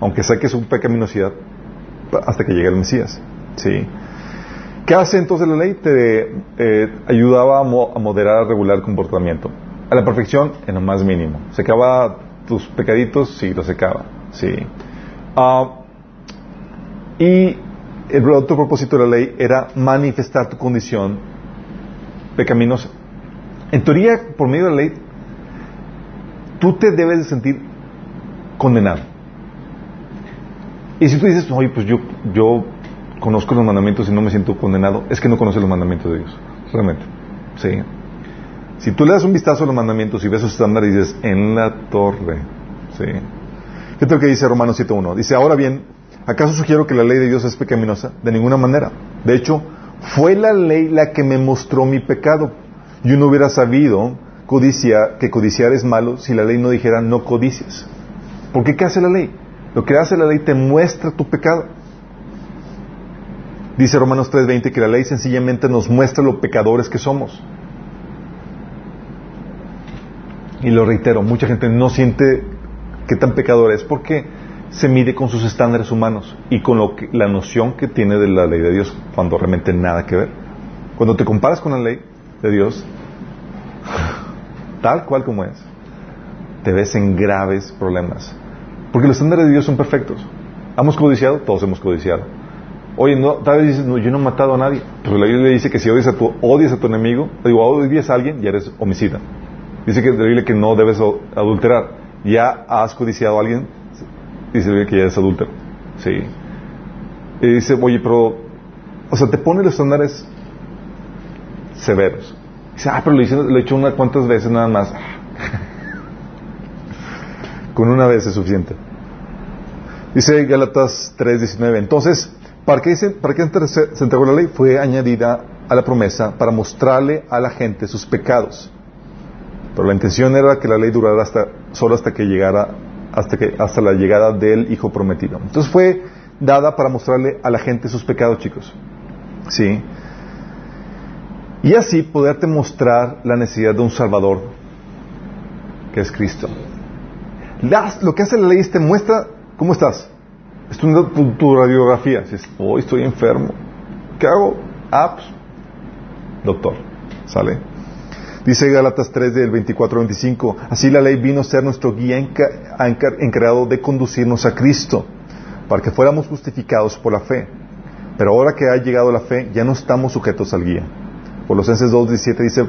aunque saque su pecaminosidad, hasta que llegue el Mesías. ¿Sí? ¿Qué hace entonces la ley? Te eh, ayudaba a, mo- a moderar, a regular el comportamiento. A la perfección, en lo más mínimo. Secaba tus pecaditos, sí, los secaba. Sí. Ah, y el otro propósito de la ley era manifestar tu condición pecaminosa. En teoría, por medio de la ley, tú te debes de sentir condenado. Y si tú dices, oye, pues yo, conozco los mandamientos y no me siento condenado, es que no conoces los mandamientos de Dios. Realmente. Sí. Si tú le das un vistazo a los mandamientos y ves sus estándares dices, en la torre. Sí. Fíjate lo que dice Romanos 7.1. Dice, ahora bien, ¿acaso sugiero que la ley de Dios es pecaminosa? De ninguna manera. De hecho, fue la ley la que me mostró mi pecado. Yo no hubiera sabido codicia, que codiciar es malo si la ley no dijera no codicies. ¿Por qué qué hace la ley? Lo que hace la ley te muestra tu pecado. Dice Romanos 3:20 que la ley sencillamente nos muestra lo pecadores que somos. Y lo reitero, mucha gente no siente qué tan pecador es porque se mide con sus estándares humanos y con lo que, la noción que tiene de la ley de Dios, cuando realmente nada que ver. Cuando te comparas con la ley de Dios, tal cual como es, te ves en graves problemas. Porque los estándares de Dios son perfectos. ¿Hemos codiciado? Todos hemos codiciado. Oye, no, tal vez dices, no, yo no he matado a nadie. Pero la Biblia dice que si odias a tu, odias a tu enemigo, digo, odias a alguien, ya eres homicida. Dice que la Biblia que no debes adulterar. Ya has codiciado a alguien, dice que ya eres adúltero. Sí. Y dice, oye, pero, o sea, te pone los estándares severos. Dice, ah, pero lo, hice, lo he hecho unas cuantas veces nada más. <laughs> Con una vez es suficiente. Dice Gálatas 3:19. Entonces, ¿para qué, se, ¿para qué se entregó la ley? Fue añadida a la promesa para mostrarle a la gente sus pecados. Pero la intención era que la ley durara hasta, solo hasta que llegara, hasta, que, hasta la llegada del Hijo prometido. Entonces fue dada para mostrarle a la gente sus pecados, chicos. ¿Sí? Y así poderte mostrar la necesidad de un Salvador, que es Cristo. Las, lo que hace la ley es te muestra cómo estás. Es tu, tu, tu radiografía. Dices, hoy estoy enfermo. ¿Qué hago? Ah, pues, doctor. ¿Sale? Dice Galatas 3 del 24 al 25. Así la ley vino a ser nuestro guía encargado de conducirnos a Cristo, para que fuéramos justificados por la fe. Pero ahora que ha llegado la fe, ya no estamos sujetos al guía. Colosenses 2.17 dice,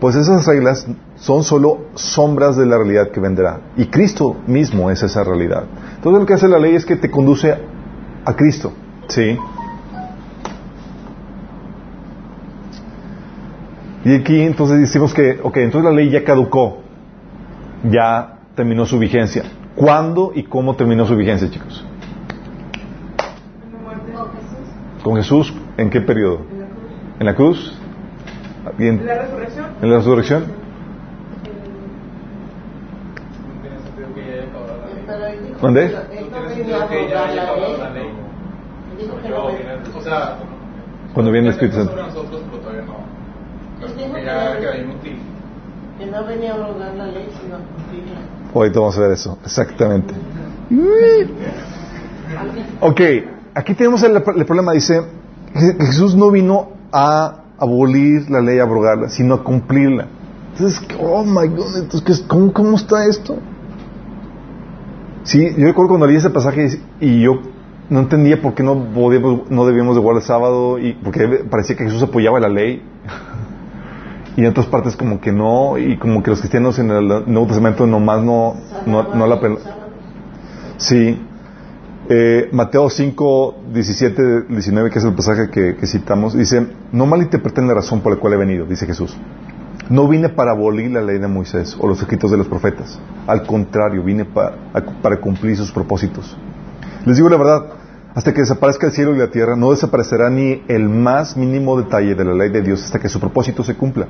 pues esas reglas son solo sombras de la realidad que vendrá. Y Cristo mismo es esa realidad. Entonces lo que hace la ley es que te conduce a Cristo. ¿Sí? Y aquí entonces decimos que, ok, entonces la ley ya caducó, ya terminó su vigencia. ¿Cuándo y cómo terminó su vigencia, chicos? En la muerte ¿Con Jesús? ¿En qué periodo? en la cruz. ¿En la cruz? En la resurrección. ¿En la resurrección? ¿Dónde? Cuando viene el Espíritu Santo. Todavía no. Que inútil. Que venía a abrogar la ley, sino a cumplirla. Ahorita vamos a ver eso, exactamente. Ok, aquí tenemos el, el problema, dice, que Jesús no vino a abolir la ley, a abrogarla, sino a cumplirla. Entonces, oh my God, entonces, ¿qué- ¿cómo, ¿cómo está esto? Sí, yo recuerdo cuando leí ese pasaje y yo no entendía por qué no, podíamos, no debíamos de guardar el sábado, y porque parecía que Jesús apoyaba la ley. Y en otras partes como que no, y como que los cristianos en el Nuevo Testamento nomás no, no, no la pel- Sí. Eh, Mateo 5, 17, 19, que es el pasaje que, que citamos, dice, no malinterpreten la razón por la cual he venido, dice Jesús. No vine para abolir la ley de Moisés o los escritos de los profetas. Al contrario, vine pa- a- para cumplir sus propósitos. Les digo la verdad, hasta que desaparezca el cielo y la tierra, no desaparecerá ni el más mínimo detalle de la ley de Dios hasta que su propósito se cumpla.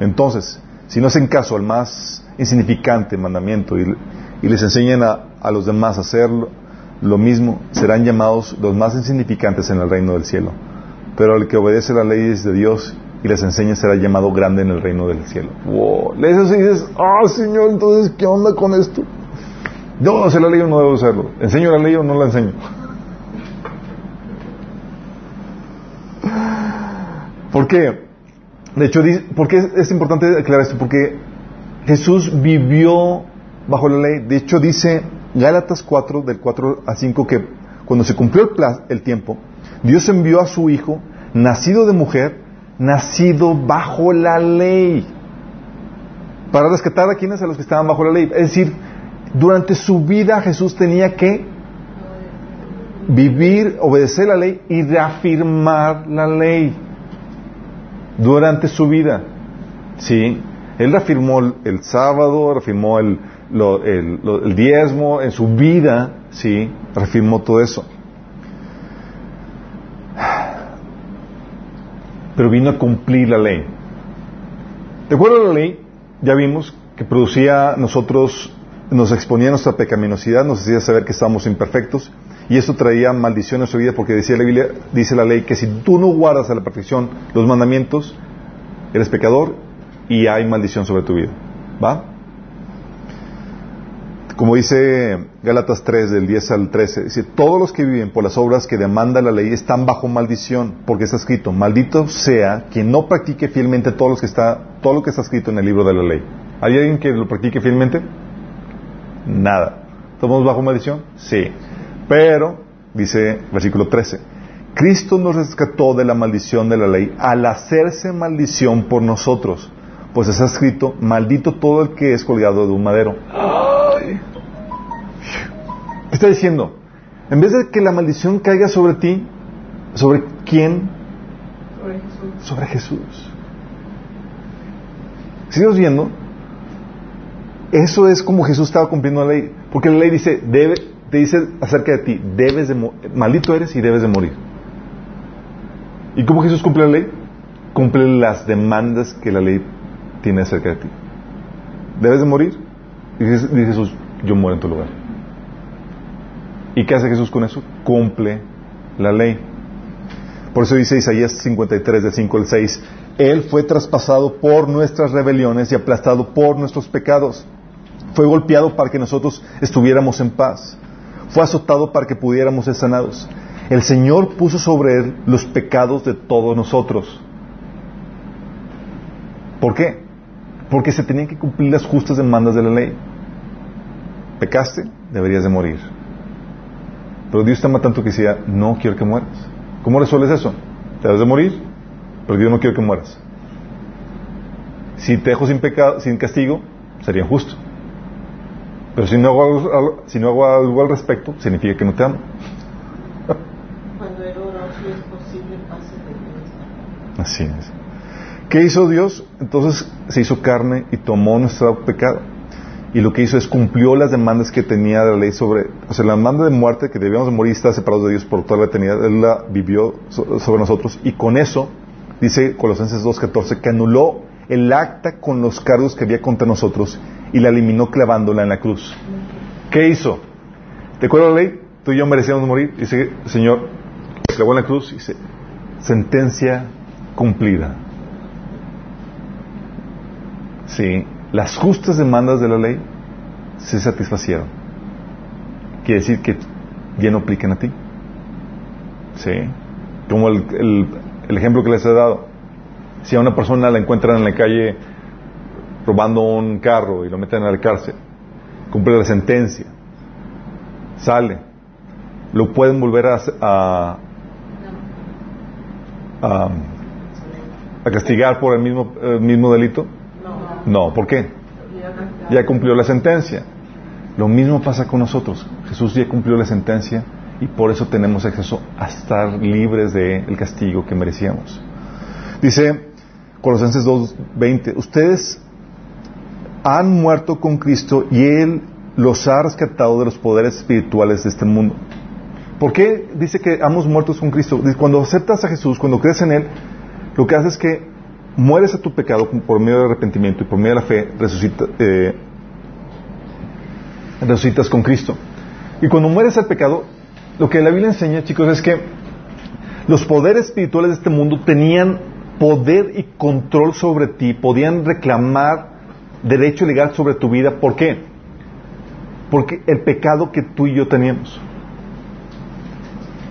Entonces, si no hacen caso al más insignificante mandamiento y, les enseñan a, los demás a hacer lo, mismo, serán llamados los más insignificantes en el reino del cielo. Pero el que obedece las leyes de Dios y les enseña será llamado grande en el reino del cielo. Wow. Lees eso y dices, ah, Señor, entonces, ¿qué onda con esto? Yo no sé la ley o no debo hacerlo. ¿Enseño la ley o no la enseño? ¿Por qué? De hecho, ¿por qué es, importante aclarar esto? Porque Jesús vivió bajo la ley. De hecho, dice Gálatas 4, del 4 a 5, que cuando se cumplió el, pla- el tiempo, Dios envió a su Hijo, nacido de mujer, nacido bajo la ley, para rescatar a quienes a los que estaban bajo la ley. Es decir, durante su vida Jesús tenía que vivir, obedecer la ley y reafirmar la ley durante su vida. ¿Sí? Él reafirmó el, sábado, reafirmó el, lo- el- diezmo en su vida, ¿sí? Reafirmó todo eso. Pero vino a cumplir la ley. De acuerdo a la ley, ya vimos que producía nosotros, nos exponía nuestra pecaminosidad, nos hacía saber que estábamos imperfectos, y esto traía maldición a nuestra vida porque decía la Biblia, dice la ley que si tú no guardas a la perfección los mandamientos, eres pecador y hay maldición sobre tu vida. ¿Va? Como dice Gálatas 3, del 10 al 13, dice, todos los que viven por las obras que demanda la ley están bajo maldición, porque está escrito, maldito sea quien no practique fielmente todo, los que está, todo lo que está escrito en el libro de la ley. ¿Hay alguien que lo practique fielmente? Nada. ¿Estamos bajo maldición? Sí. Pero, dice versículo 13, Cristo nos rescató de la maldición de la ley al hacerse maldición por nosotros, pues está escrito, maldito todo el que es colgado de un madero. ¿Qué está diciendo? En vez de que la maldición caiga sobre ti, ¿sobre quién? Sobre Jesús. Sobre Jesús. ¿Sigues viendo? Eso es como Jesús estaba cumpliendo la ley. Porque la ley dice, debe, te dice acerca de ti, debes de maldito eres y debes de morir. ¿Y cómo Jesús cumple la ley? Cumple las demandas que la ley tiene acerca de ti. ¿Debes de morir? Y dice Jesús, yo muero en tu lugar. ¿Y qué hace Jesús con eso? Cumple la ley. Por eso dice Isaías 53, del 5 al 6, Él fue traspasado por nuestras rebeliones y aplastado por nuestros pecados. Fue golpeado para que nosotros estuviéramos en paz. Fue azotado para que pudiéramos ser sanados. El Señor puso sobre Él los pecados de todos nosotros. ¿Por qué? Porque se tenían que cumplir las justas demandas de la ley. Pecaste, deberías de morir. Pero Dios te ama tanto que decía, no quiero que mueras. ¿Cómo resuelves eso? ¿Te debes de morir? pero Dios no quiere que mueras. Si te dejo sin pecado, sin castigo, sería justo. Pero si no hago algo, si no hago algo al respecto, significa que no te amo. Cuando es posible, pase de Así es. ¿Qué hizo Dios? Entonces se hizo carne y tomó nuestro pecado. Y lo que hizo es cumplió las demandas que tenía de la ley sobre, o sea, la demanda de muerte que debíamos de morir y estar separados de Dios por toda la eternidad, Él la vivió so- sobre nosotros y con eso, dice Colosenses 2.14, que anuló el acta con los cargos que había contra nosotros y la eliminó clavándola en la cruz. ¿Qué hizo? ¿Te acuerdas la ley? Tú y yo merecíamos morir. Dice, Señor, clavó en la cruz y dice, sentencia cumplida. Sí, las justas demandas de la ley se satisfacieron. Quiere decir que ya no aplican a ti. Sí, como el- el ejemplo que les he dado. Si a una persona la encuentran en la calle robando un carro y lo meten a la cárcel, cumple la sentencia, sale, lo pueden volver a, a, a, a castigar por el mismo, el mismo delito. No, ¿por qué? Ya cumplió la sentencia. Lo mismo pasa con nosotros. Jesús ya cumplió la sentencia y por eso tenemos acceso a estar libres del castigo que merecíamos. Dice Colosenses 2:20, ustedes han muerto con Cristo y Él los ha rescatado de los poderes espirituales de este mundo. ¿Por qué dice que hemos muerto con Cristo? Cuando aceptas a Jesús, cuando crees en Él, lo que hace es que mueres a tu pecado por medio del arrepentimiento y por medio de la fe, eh, resucitas con Cristo. Y cuando mueres al pecado, lo que la Biblia enseña, chicos, es que los poderes espirituales de este mundo tenían poder y control sobre ti, podían reclamar derecho legal sobre tu vida. ¿Por qué? Porque el pecado que tú y yo teníamos.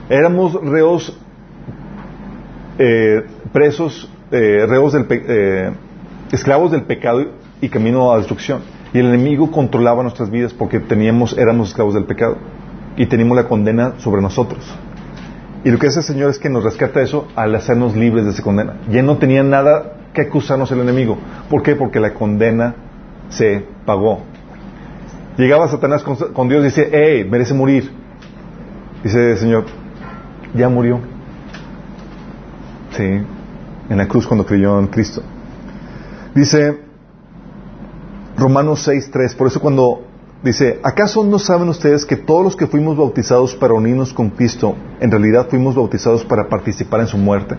Éramos reos eh, presos, eh, reos del eh, esclavos del pecado y camino a la destrucción. Y el enemigo controlaba nuestras vidas porque teníamos, éramos esclavos del pecado y teníamos la condena sobre nosotros. Y lo que hace el Señor es que nos rescata eso al hacernos libres de esa condena. Ya no tenía nada que acusarnos el enemigo. ¿Por qué? Porque la condena se pagó. Llegaba Satanás con, Dios y dice, hey, merece morir. Dice el Señor, ya murió. Sí, en la cruz cuando creyó en Cristo. Dice Romanos 6.3, por eso cuando dice, ¿acaso no saben ustedes que todos los que fuimos bautizados para unirnos con Cristo, en realidad fuimos bautizados para participar en su muerte?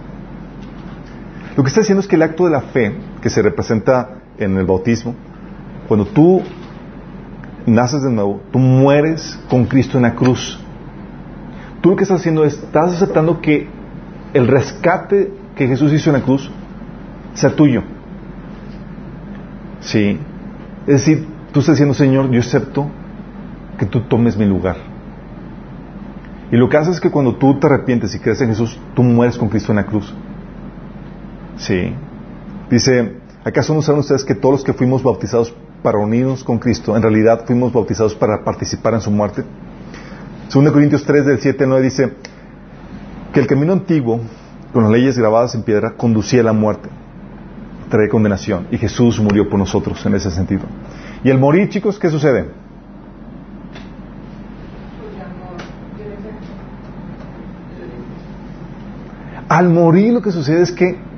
Lo que está diciendo es que el acto de la fe, que se representa en el bautismo, cuando tú naces de nuevo, tú mueres con Cristo en la cruz. Tú lo que estás haciendo es, estás aceptando que el rescate que Jesús hizo en la cruz sea tuyo. Sí. Es decir, tú estás diciendo, Señor, yo acepto que tú tomes mi lugar. Y lo que haces es que cuando tú te arrepientes y crees en Jesús, tú mueres con Cristo en la cruz. Sí. Dice, ¿acaso no saben ustedes que todos los que fuimos bautizados para unirnos con Cristo, en realidad fuimos bautizados para participar en su muerte? 2 Corintios 3 del 7 al 9 dice que el camino antiguo, con las leyes grabadas en piedra, conducía a la muerte, trae condenación, y Jesús murió por nosotros en ese sentido. Y al morir, chicos, ¿qué sucede? Al morir lo que sucede es que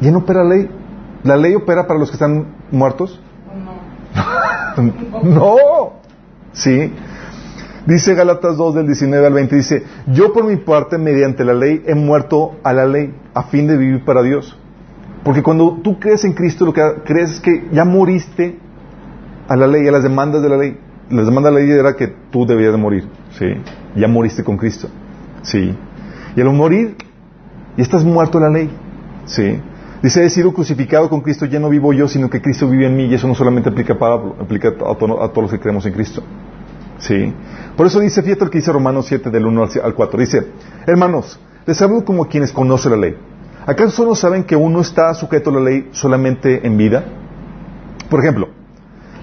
ya no opera la ley. ¿La ley opera para los que están muertos? no. <laughs> Sí. Dice Galatas 2 del 19 al 20, dice, yo por mi parte, mediante la ley, he muerto a la ley a fin de vivir para Dios. Porque cuando tú crees en Cristo, lo que crees es que ya moriste a la ley, a las demandas de la ley. Las demandas de la ley era que tú debías de morir. Sí. Ya moriste con Cristo. Sí. Y al morir, ya estás muerto a la ley. Sí. Dice, he sido crucificado con Cristo, ya no vivo yo, sino que Cristo vive en mí. Y eso no solamente aplica a Pablo, aplica a, a todos los que creemos en Cristo. Sí. Por eso dice, fíjate lo que dice Romanos 7 del 1 al al 4. Dice, hermanos, les hablo como quienes conocen la ley. ¿Acaso no saben que uno está sujeto a la ley solamente en vida? Por ejemplo,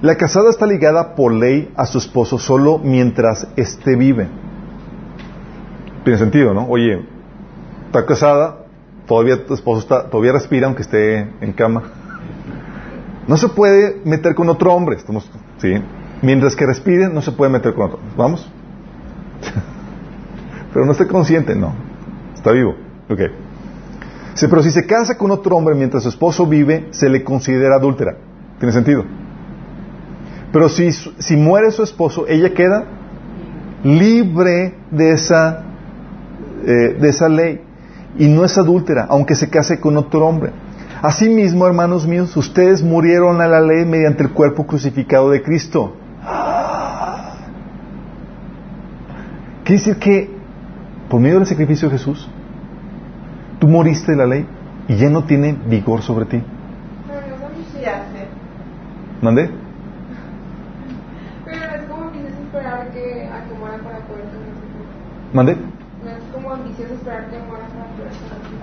la casada está ligada por ley a su esposo solo mientras éste vive. Tiene sentido, ¿no? Oye, está casada, todavía tu esposo está, todavía respira aunque esté en cama. No se puede meter con otro hombre, estamos, ¿sí? Mientras que respire, no se puede meter con otro. ¿Vamos? <laughs> pero no está consciente, no. Está vivo. Ok. Sí, pero si se casa con otro hombre mientras su esposo vive, se le considera adúltera. ¿Tiene sentido? Pero si, si muere su esposo, ella queda libre de esa, eh, de esa ley y no es adúltera, aunque se case con otro hombre. Asimismo, hermanos míos, ustedes murieron a la ley mediante el cuerpo crucificado de Cristo. Quiere decir que por medio del sacrificio de Jesús, tú moriste de la ley y ya no tiene vigor sobre ti. ¿Mande? Pero es como que esperar que, para poder ¿Mande? No es como ambicioso esperar que muera para poder tener ese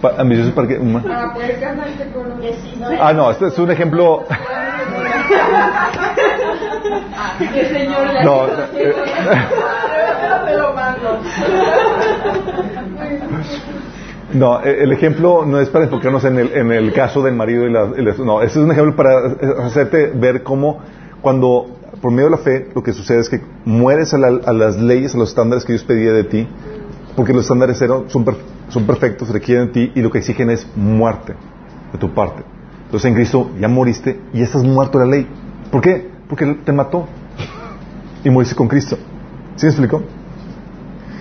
Pa- ¿Ambicioso para qué? Ma- Para. Que Ah, no, este es un ejemplo. No, eh. <laughs> No, eh, el ejemplo no es para enfocarnos en el, en el caso del marido y la, No, este es un ejemplo para hacerte ver cómo cuando por medio de la fe lo que sucede es que mueres a, la- a las leyes, a los estándares que Dios pedía de ti, porque los estándares eran- son, per- son perfectos, requieren de ti y lo que exigen es muerte de tu parte. Entonces en Cristo ya moriste y estás muerto de la ley. ¿Por qué? Porque te mató y moriste con Cristo. ¿Sí me explicó?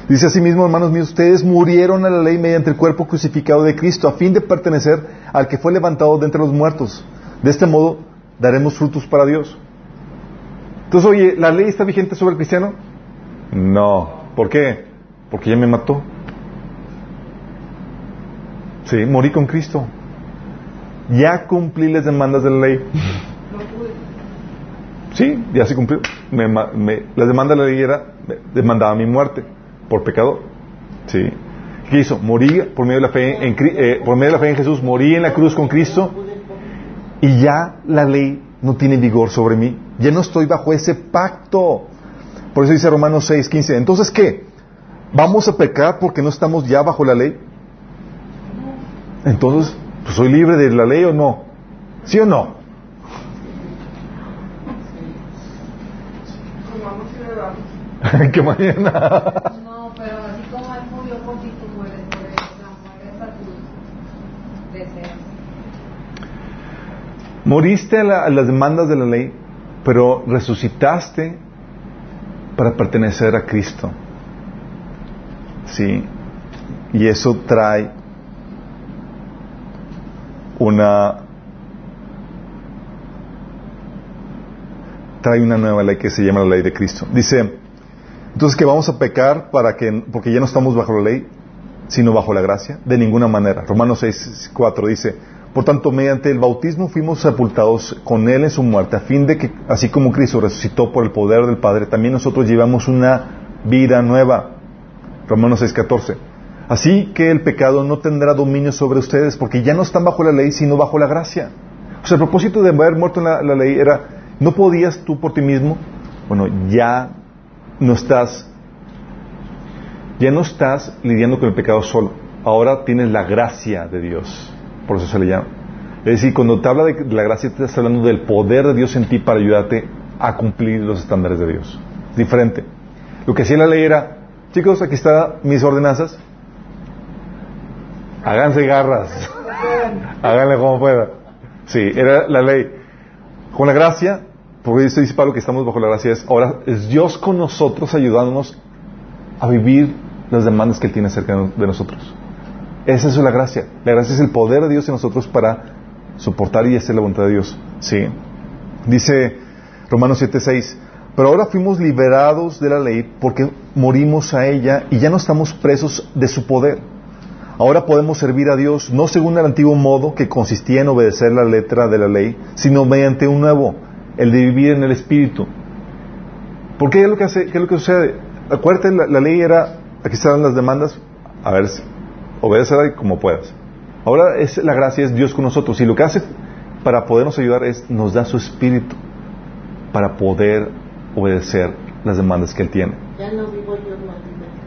Dice asimismo, hermanos míos, ustedes murieron a la ley mediante el cuerpo crucificado de Cristo, a fin de pertenecer al que fue levantado de entre los muertos. De este modo, daremos frutos para Dios. Entonces, oye, ¿la ley está vigente sobre el cristiano? No. ¿Por qué? Porque ya me mató. Sí, morí con Cristo. Ya cumplí las demandas de la ley. Sí, ya se cumplió. Me, me- las demandas de la ley era, demandaba mi muerte por pecador. Sí. ¿Qué hizo? Morí por medio de la fe en, eh, por medio de la fe en Jesús, morí en la cruz con Cristo y ya la ley no tiene vigor sobre mí. Ya no estoy bajo ese pacto. Por eso dice Romanos 6, 15. Entonces, ¿qué? ¿Vamos a pecar porque no estamos ya bajo la ley? Entonces, pues, ¿soy libre de la ley o no? ¿Sí o no? <laughs> Que mañana. No, pero así como Él murió por ti, tú mueres por Él. O sea, mueres a tus deseos. Moriste a, la- a las demandas de la ley, pero resucitaste para pertenecer a Cristo. Sí. Y eso trae una trae una nueva ley que se llama la ley de Cristo. Dice, entonces que vamos a pecar para que porque ya no estamos bajo la ley, sino bajo la gracia, de ninguna manera. Romanos 6, 4 dice, por tanto, mediante el bautismo fuimos sepultados con Él en su muerte, a fin de que, así como Cristo resucitó por el poder del Padre, también nosotros llevamos una vida nueva. Romanos 6, 14. Así que el pecado no tendrá dominio sobre ustedes, porque ya no están bajo la ley, sino bajo la gracia. O sea, el propósito de haber muerto en la, ley era, no podías tú por ti mismo, bueno, ya no estás ya no estás lidiando con el pecado solo. Ahora tienes la gracia de Dios. Por eso se le llama. Es decir, cuando te habla de la gracia, te estás hablando del poder de Dios en ti para ayudarte a cumplir los estándares de Dios. Diferente. Lo que hacía la ley era, chicos, aquí están mis ordenanzas. Háganse garras. Háganle como pueda. Sí, era la ley. Con la gracia, porque dice dice Pablo que estamos bajo la gracia, es ahora es Dios con nosotros ayudándonos a vivir las demandas que Él tiene acerca de nosotros. Esa es la gracia. La gracia es el poder de Dios en nosotros para soportar y hacer la voluntad de Dios. Sí. Dice Romanos 7:6, pero ahora fuimos liberados de la ley porque morimos a ella y ya no estamos presos de su poder. Ahora podemos servir a Dios no según el antiguo modo que consistía en obedecer la letra de la ley, sino mediante un nuevo, el de vivir en el Espíritu. ¿Por qué es lo que hace? ¿Qué es lo que sucede? Acuérdate, la, la ley era, aquí están las demandas, a ver, obedece como puedas. Ahora es la gracia es Dios con nosotros y lo que hace para podernos ayudar es nos da su espíritu para poder obedecer las demandas que él tiene. Ya no vivo yo.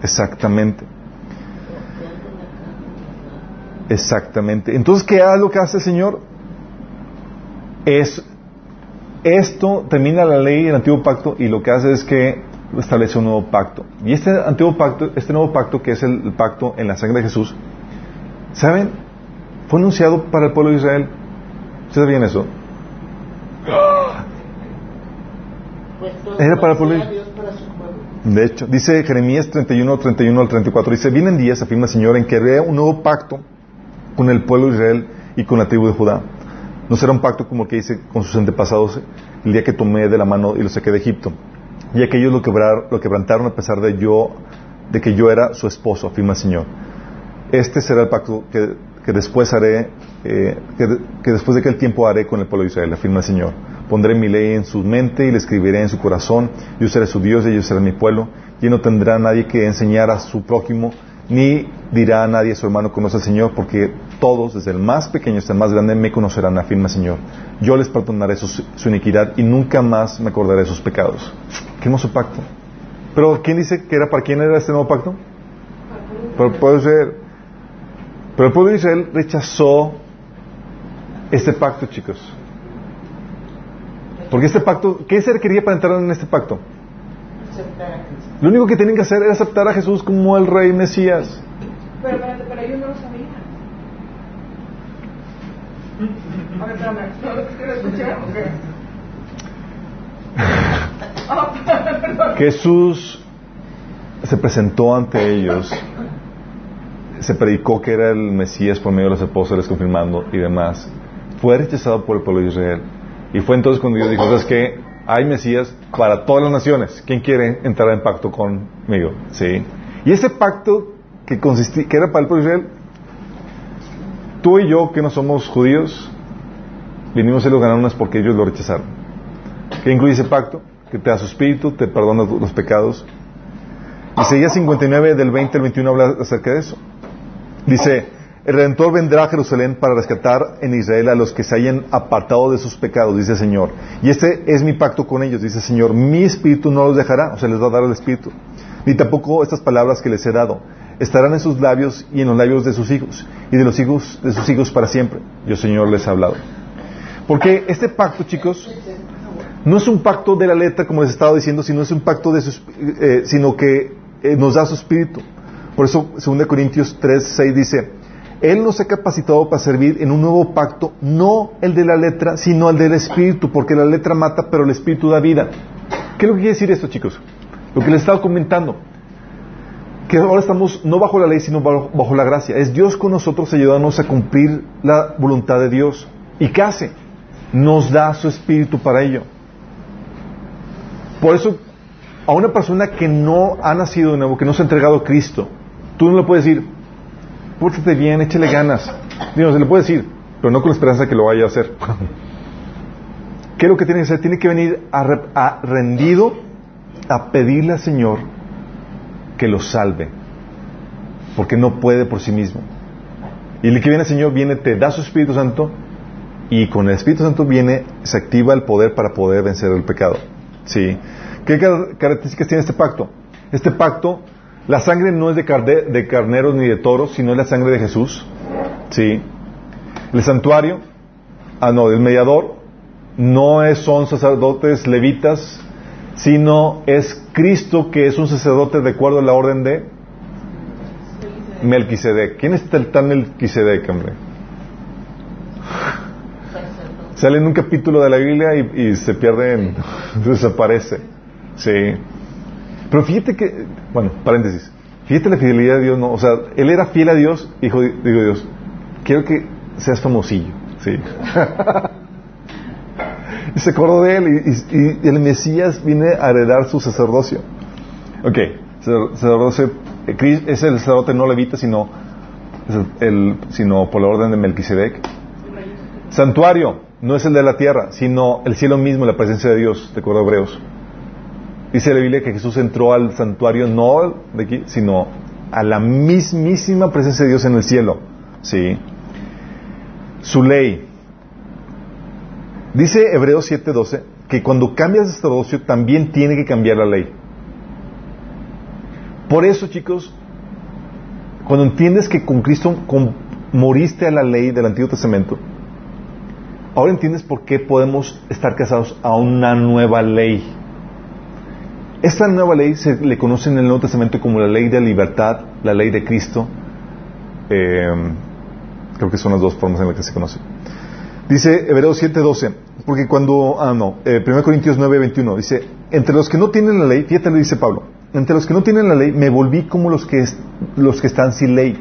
Exactamente. Porque ando en la carne, Exactamente. Entonces, ¿qué es lo que hace el Señor? Es esto termina la ley del antiguo pacto y lo que hace es que establece un nuevo pacto. Y este antiguo pacto, este nuevo pacto que es el pacto en la sangre de Jesús, ¿saben? Fue anunciado para el pueblo de Israel. ¿Ustedes sabían eso? Era para su pueblo. De hecho, dice Jeremías 31, 31 al 34, dice, vienen días, afirma el Señor, en que haré un nuevo pacto con el pueblo de Israel y con la tribu de Judá. No será un pacto como que hice con sus antepasados el día que tomé de la mano y los saqué de Egipto. Y aquellos lo, quebrar- lo quebrantaron a pesar de yo, de que yo era su esposo, afirma el Señor. Este será el pacto que, que después haré, eh, que, que después de aquel tiempo haré con el pueblo de Israel, afirma el Señor. Pondré mi ley en su mente y la escribiré en su corazón. Yo seré su Dios y ellos serán mi pueblo. Y no tendrá nadie que enseñar a su prójimo, ni dirá a nadie su hermano conoce al Señor, porque todos, desde el más pequeño hasta el más grande, me conocerán, afirma el Señor. Yo les perdonaré su, iniquidad y nunca más me acordaré de sus pecados. Qué hermoso pacto. Pero ¿quién dice que era para quién era este nuevo pacto? Para el pueblo de Israel. Pero el pueblo de Israel rechazó este pacto, chicos. Porque este pacto, ¿qué se requería para entrar en este pacto? Lo único que tienen que hacer es aceptar a Jesús como el Rey Mesías. Pero pero ellos no lo sabían. A ver, espérame, no lo quiero escuchar, ¿o qué? Perdón. Jesús se presentó ante ellos, se predicó que era el Mesías por medio de los apóstoles confirmando y demás. Fue rechazado por el pueblo de Israel. Y fue entonces cuando Dios dijo, ¿sabes qué? Hay Mesías para todas las naciones. ¿Quién quiere entrar en pacto conmigo? Sí. Y ese pacto que, consistía, que era para el pueblo de Israel, tú y yo que no somos judíos, vinimos a los ganarnos porque ellos lo rechazaron. ¿Qué incluye ese pacto? Que te da su espíritu, te perdona los pecados. Isaías 59 del 20 al 21 habla acerca de eso. Dice, el Redentor vendrá a Jerusalén para rescatar en Israel a los que se hayan apartado de sus pecados, dice el Señor. Y este es mi pacto con ellos, dice el Señor. Mi espíritu no los dejará, o sea, les va a dar el espíritu. Ni tampoco estas palabras que les he dado. Estarán en sus labios y en los labios de sus hijos, y de los hijos de sus hijos para siempre. Yo, Señor, les he hablado. Porque este pacto, chicos, no es un pacto de la letra, como les estaba diciendo, sino eh, que eh, nos da su espíritu. Por eso, 2 Corintios 3, 6 dice, Él nos ha capacitado para servir en un nuevo pacto, no el de la letra, sino el del espíritu, porque la letra mata, pero el espíritu da vida. ¿Qué es lo que quiere decir esto, chicos? Lo que les estaba comentando. Que ahora estamos no bajo la ley, sino bajo, la gracia. Es Dios con nosotros ayudándonos a cumplir la voluntad de Dios. ¿Y qué hace? Nos da su espíritu para ello. Por eso, a una persona que no ha nacido de nuevo, que no se ha entregado a Cristo, tú no le puedes decir, pórtate bien, échale ganas. Digo, se le puede decir, pero no con la esperanza de que lo vaya a hacer. <laughs> ¿Qué es lo que tiene que hacer? Tiene que venir a, re- a rendido a pedirle al Señor que lo salve, porque no puede por sí mismo. Y el que viene el Señor viene, te da su Espíritu Santo, y con el Espíritu Santo viene, se activa el poder para poder vencer el pecado. ¿Sí? ¿Qué car- características tiene este pacto? Este pacto, la sangre no es de, carneros ni de toros, sino es la sangre de Jesús. ¿Sí? El santuario, ah no, el mediador, no es, son sacerdotes levitas, sino es Cristo que es un sacerdote de acuerdo a la orden de Melquisedec. ¿Quién es el tal Melquisedec, hombre? Sale en un capítulo de la Biblia y, se pierde, <laughs> desaparece. Sí. Pero fíjate que, bueno, paréntesis. Fíjate la fidelidad de Dios, ¿no? O sea, él era fiel a Dios, dijo, digo Dios, quiero que seas famosillo. Sí. <laughs> y se acordó de él y, el Mesías viene a heredar su sacerdocio. Ok, sacer- sacerdocio, eh, es el sacerdote no levita, sino, el- sino por la orden de Melquisedec. Santuario, no es el de la tierra, sino el cielo mismo, la presencia de Dios, de acuerdo Hebreos. Dice la Biblia que Jesús entró al santuario no de aquí, sino a la mismísima presencia de Dios en el cielo. Sí. Su ley. Dice Hebreos 7:12 que cuando cambias de sacerdocio también tiene que cambiar la ley. Por eso, chicos, cuando entiendes que con Cristo moriste a la ley del Antiguo Testamento, ahora entiendes por qué podemos estar casados a una nueva ley. Esta nueva ley se le conoce en el Nuevo Testamento como la ley de libertad, la ley de Cristo. Eh, creo que son las dos formas en las que se conoce. Dice Hebreos 7:12, porque cuando, ah no, eh, 1 Corintios 9:21, dice, entre los que no tienen la ley, fíjate lo dice Pablo, entre los que no tienen la ley me volví como los que, los que están sin ley.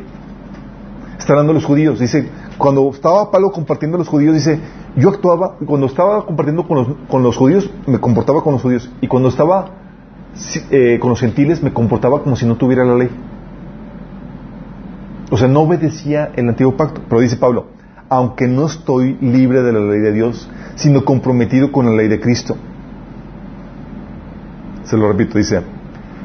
Está hablando los judíos, dice, cuando estaba Pablo compartiendo a los judíos, dice, yo actuaba, cuando estaba compartiendo con los, con los judíos, me comportaba con los judíos, y cuando estaba eh, con los gentiles, me comportaba como si no tuviera la ley. O sea, no obedecía el antiguo pacto. Pero dice Pablo, aunque no estoy libre de la ley de Dios, sino comprometido con la ley de Cristo. Se lo repito, dice,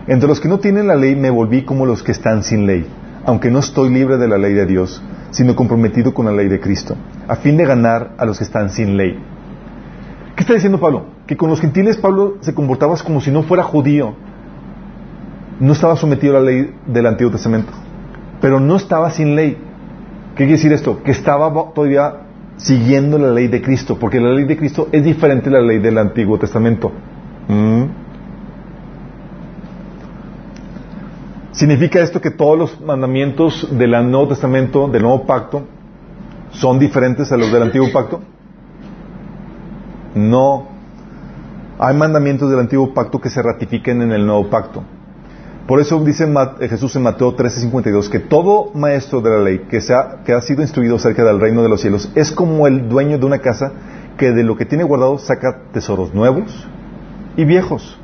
entre los que no tienen la ley me volví como los que están sin ley, aunque no estoy libre de la ley de Dios, sino comprometido con la ley de Cristo, a fin de ganar a los que están sin ley. ¿Qué está diciendo Pablo? Que con los gentiles Pablo se comportaba como si no fuera judío, no estaba sometido a la ley del Antiguo Testamento pero no estaba sin ley. ¿Qué quiere decir esto? Que estaba todavía siguiendo la ley de Cristo, porque la ley de Cristo es diferente a la ley del Antiguo Testamento. ¿Mm? ¿Significa esto que todos los mandamientos del Nuevo Testamento, del Nuevo Pacto, son diferentes a los del Antiguo Pacto? No. Hay mandamientos del Antiguo Pacto que se ratifiquen en el Nuevo Pacto. Por eso dice Jesús en Mateo 13:52 que todo maestro de la ley que, ha, que ha sido instruido acerca del reino de los cielos es como el dueño de una casa que de lo que tiene guardado saca tesoros nuevos y viejos.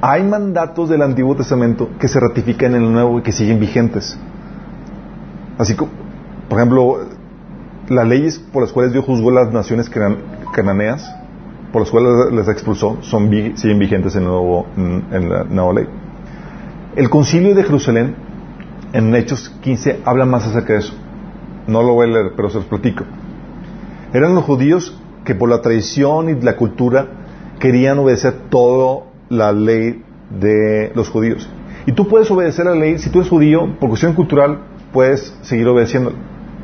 Hay mandatos del Antiguo Testamento que se ratifican en el Nuevo y que siguen vigentes. Así como, por ejemplo, las leyes por las cuales Dios juzgó las naciones cananeas, por las cuales las expulsó, son, siguen vigentes en, la nueva ley. El concilio de Jerusalén, en Hechos 15, habla más acerca de eso. No lo voy a leer, pero se los platico. Eran los judíos que por la tradición y la cultura querían obedecer toda la ley de los judíos. Y tú puedes obedecer la ley, si tú eres judío, por cuestión cultural, puedes seguir obedeciendo,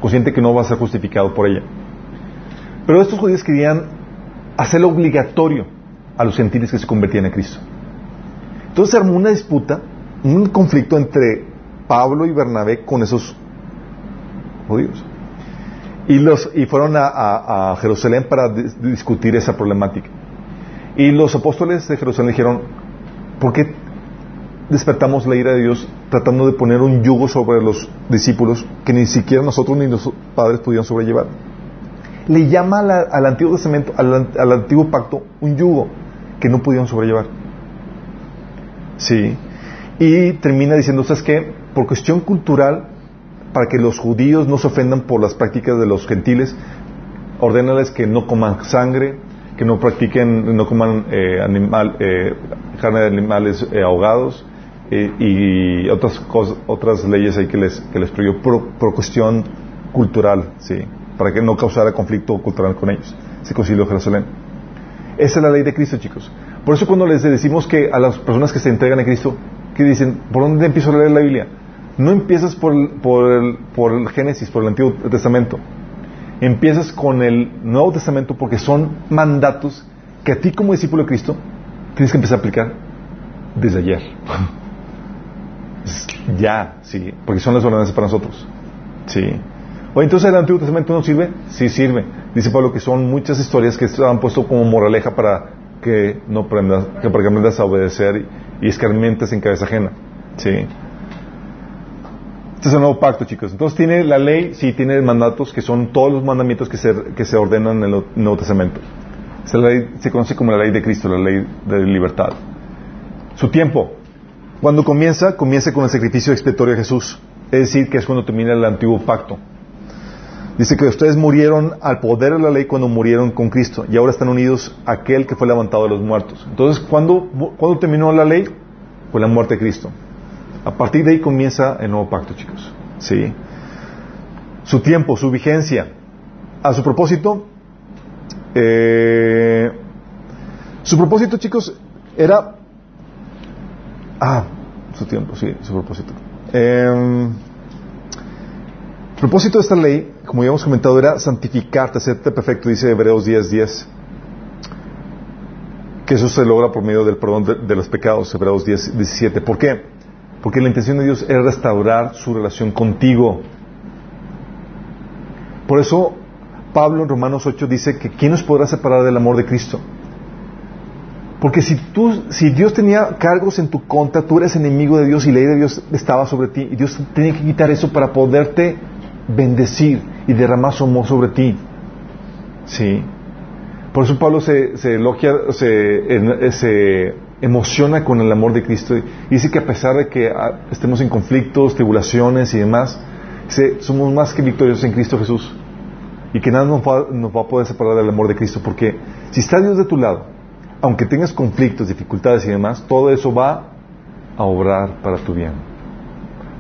consciente que no vas a ser justificado por ella. Pero estos judíos querían hacerlo obligatorio a los gentiles que se convertían en Cristo. Entonces se armó una disputa un conflicto entre Pablo y Bernabé con esos judíos. Y, los, y fueron a, Jerusalén para discutir esa problemática. Y los apóstoles de Jerusalén dijeron, ¿por qué despertamos la ira de Dios tratando de poner un yugo sobre los discípulos que ni siquiera nosotros ni los padres pudieron sobrellevar? Le llama al Antiguo Testamento, al, al Antiguo Pacto, un yugo que no pudieron sobrellevar. Sí. Y termina diciendo, ¿sabes qué? Por cuestión cultural, para que los judíos no se ofendan por las prácticas de los gentiles, ordénales que no coman sangre, que no practiquen, no coman eh, animal, eh, carne de animales eh, ahogados y otras cosas, otras leyes ahí que les, que les prohibió por, cuestión cultural, sí, para que no causara conflicto cultural con ellos. Se concilió Jerusalén. Esa es la ley de Cristo, chicos. Por eso cuando les decimos que a las personas que se entregan a Cristo, que dicen, ¿por dónde empiezo a leer la Biblia? No empiezas por, por, el, por el Génesis, por el Antiguo Testamento. Empiezas con el Nuevo Testamento porque son mandatos que a ti como discípulo de Cristo tienes que empezar a aplicar desde ayer. <laughs> ya, sí, porque son las ordenanzas para nosotros. Sí. O entonces el Antiguo Testamento no sirve? Sí sirve. Dice Pablo que son muchas historias que han puesto como moraleja para que no aprendas, que para que aprendas a obedecer y escarmientes en cabeza ajena. ¿Sí? Este es el nuevo pacto, chicos. Entonces tiene la ley, sí, tiene mandatos que son todos los mandamientos que se, que se ordenan en el Nuevo Testamento. Esta ley se conoce como la ley de Cristo, la ley de libertad. Su tiempo. Cuando comienza, comienza con el sacrificio expiatorio de Jesús. Es decir, que es cuando termina el antiguo pacto. Dice que ustedes murieron al poder de la ley cuando murieron con Cristo y ahora están unidos a aquel que fue levantado de los muertos. Entonces, ¿cuándo, terminó la ley? Con la muerte de Cristo. A partir de ahí comienza el nuevo pacto, chicos. ¿Sí? Su tiempo, su vigencia. A su propósito, eh, su propósito, chicos, era... Ah, su tiempo, sí, su propósito. El propósito de esta ley, como ya hemos comentado, era santificarte, hacerte perfecto, dice Hebreos 10, 10. Que eso se logra por medio del perdón de, de los pecados, Hebreos 10, 17. ¿Por qué? Porque la intención de Dios es restaurar su relación contigo. Por eso Pablo en Romanos 8 dice que ¿quién nos podrá separar del amor de Cristo? Porque si tú, si Dios tenía cargos en tu contra, tú eres enemigo de Dios y la ley de Dios estaba sobre ti. Y Dios tenía que quitar eso para poderte bendecir y derramar su amor sobre ti. Sí. Por eso Pablo se, elogia, se, emociona con el amor de Cristo dice que a pesar de que ah, estemos en conflictos, tribulaciones y demás, somos más que victoriosos en Cristo Jesús. Y que nada nos va, nos va a poder separar del amor de Cristo. Porque si está Dios de tu lado, aunque tengas conflictos, dificultades y demás, todo eso va a obrar para tu bien.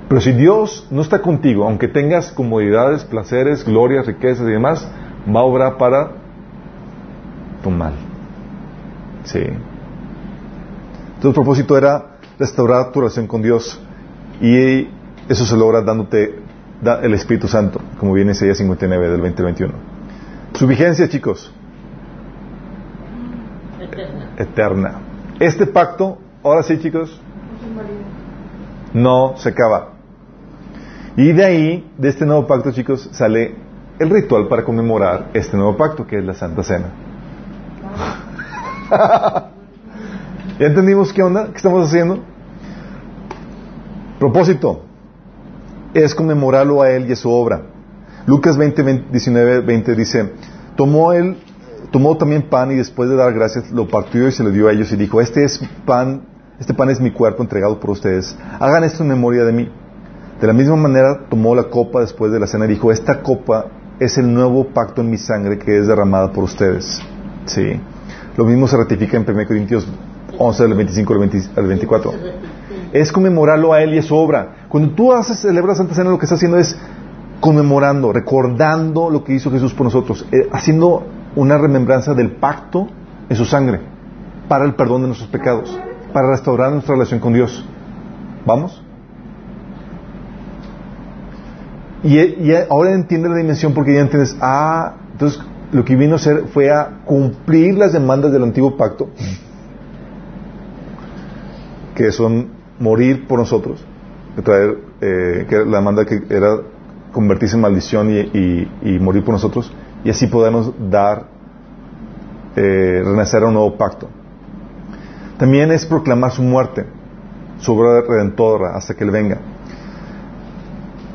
Pero si Dios no está contigo, aunque tengas comodidades, placeres, glorias, riquezas y demás, va a obrar para tu mal. Sí. Entonces el propósito era restaurar tu relación con Dios y eso se logra dándote da- el Espíritu Santo, como viene en Isaías 59 del 20 al 21. Su vigencia, chicos, Eterna. eterna. Este pacto, ahora sí, chicos, no se acaba. Y de ahí, de este nuevo pacto, chicos, sale el ritual para conmemorar este nuevo pacto, que es la Santa Cena. <laughs> ¿Ya entendimos qué onda? ¿Qué estamos haciendo? Propósito es conmemorarlo a él y a su obra. Lucas 20, 20, 19, 20 dice, tomó él, tomó también pan y después de dar gracias lo partió y se lo dio a ellos y dijo, este es pan, este pan es mi cuerpo entregado por ustedes. Hagan esto en memoria de mí. De la misma manera tomó la copa después de la cena y dijo, esta copa es el nuevo pacto en mi sangre que es derramada por ustedes. Sí. Lo mismo se ratifica en 1 Corintios 11 del 25 al 20 al 24 Se repite. es conmemorarlo a Él y a su obra. Cuando tú haces, celebras Santa Cena, lo que estás haciendo es conmemorando, recordando lo que hizo Jesús por nosotros, eh, haciendo una remembranza del pacto en su sangre para el perdón de nuestros pecados, para restaurar nuestra relación con Dios. ¿Vamos? Y, y ahora entiende la dimensión porque ya entiendes, ah, entonces lo que vino a hacer fue a cumplir las demandas del antiguo pacto, que son morir por nosotros, traer, eh, la demanda que era convertirse en maldición y, y- morir por nosotros, y así podernos dar, eh, renacer a un nuevo pacto. También es proclamar su muerte, su obra redentora, hasta que Él venga.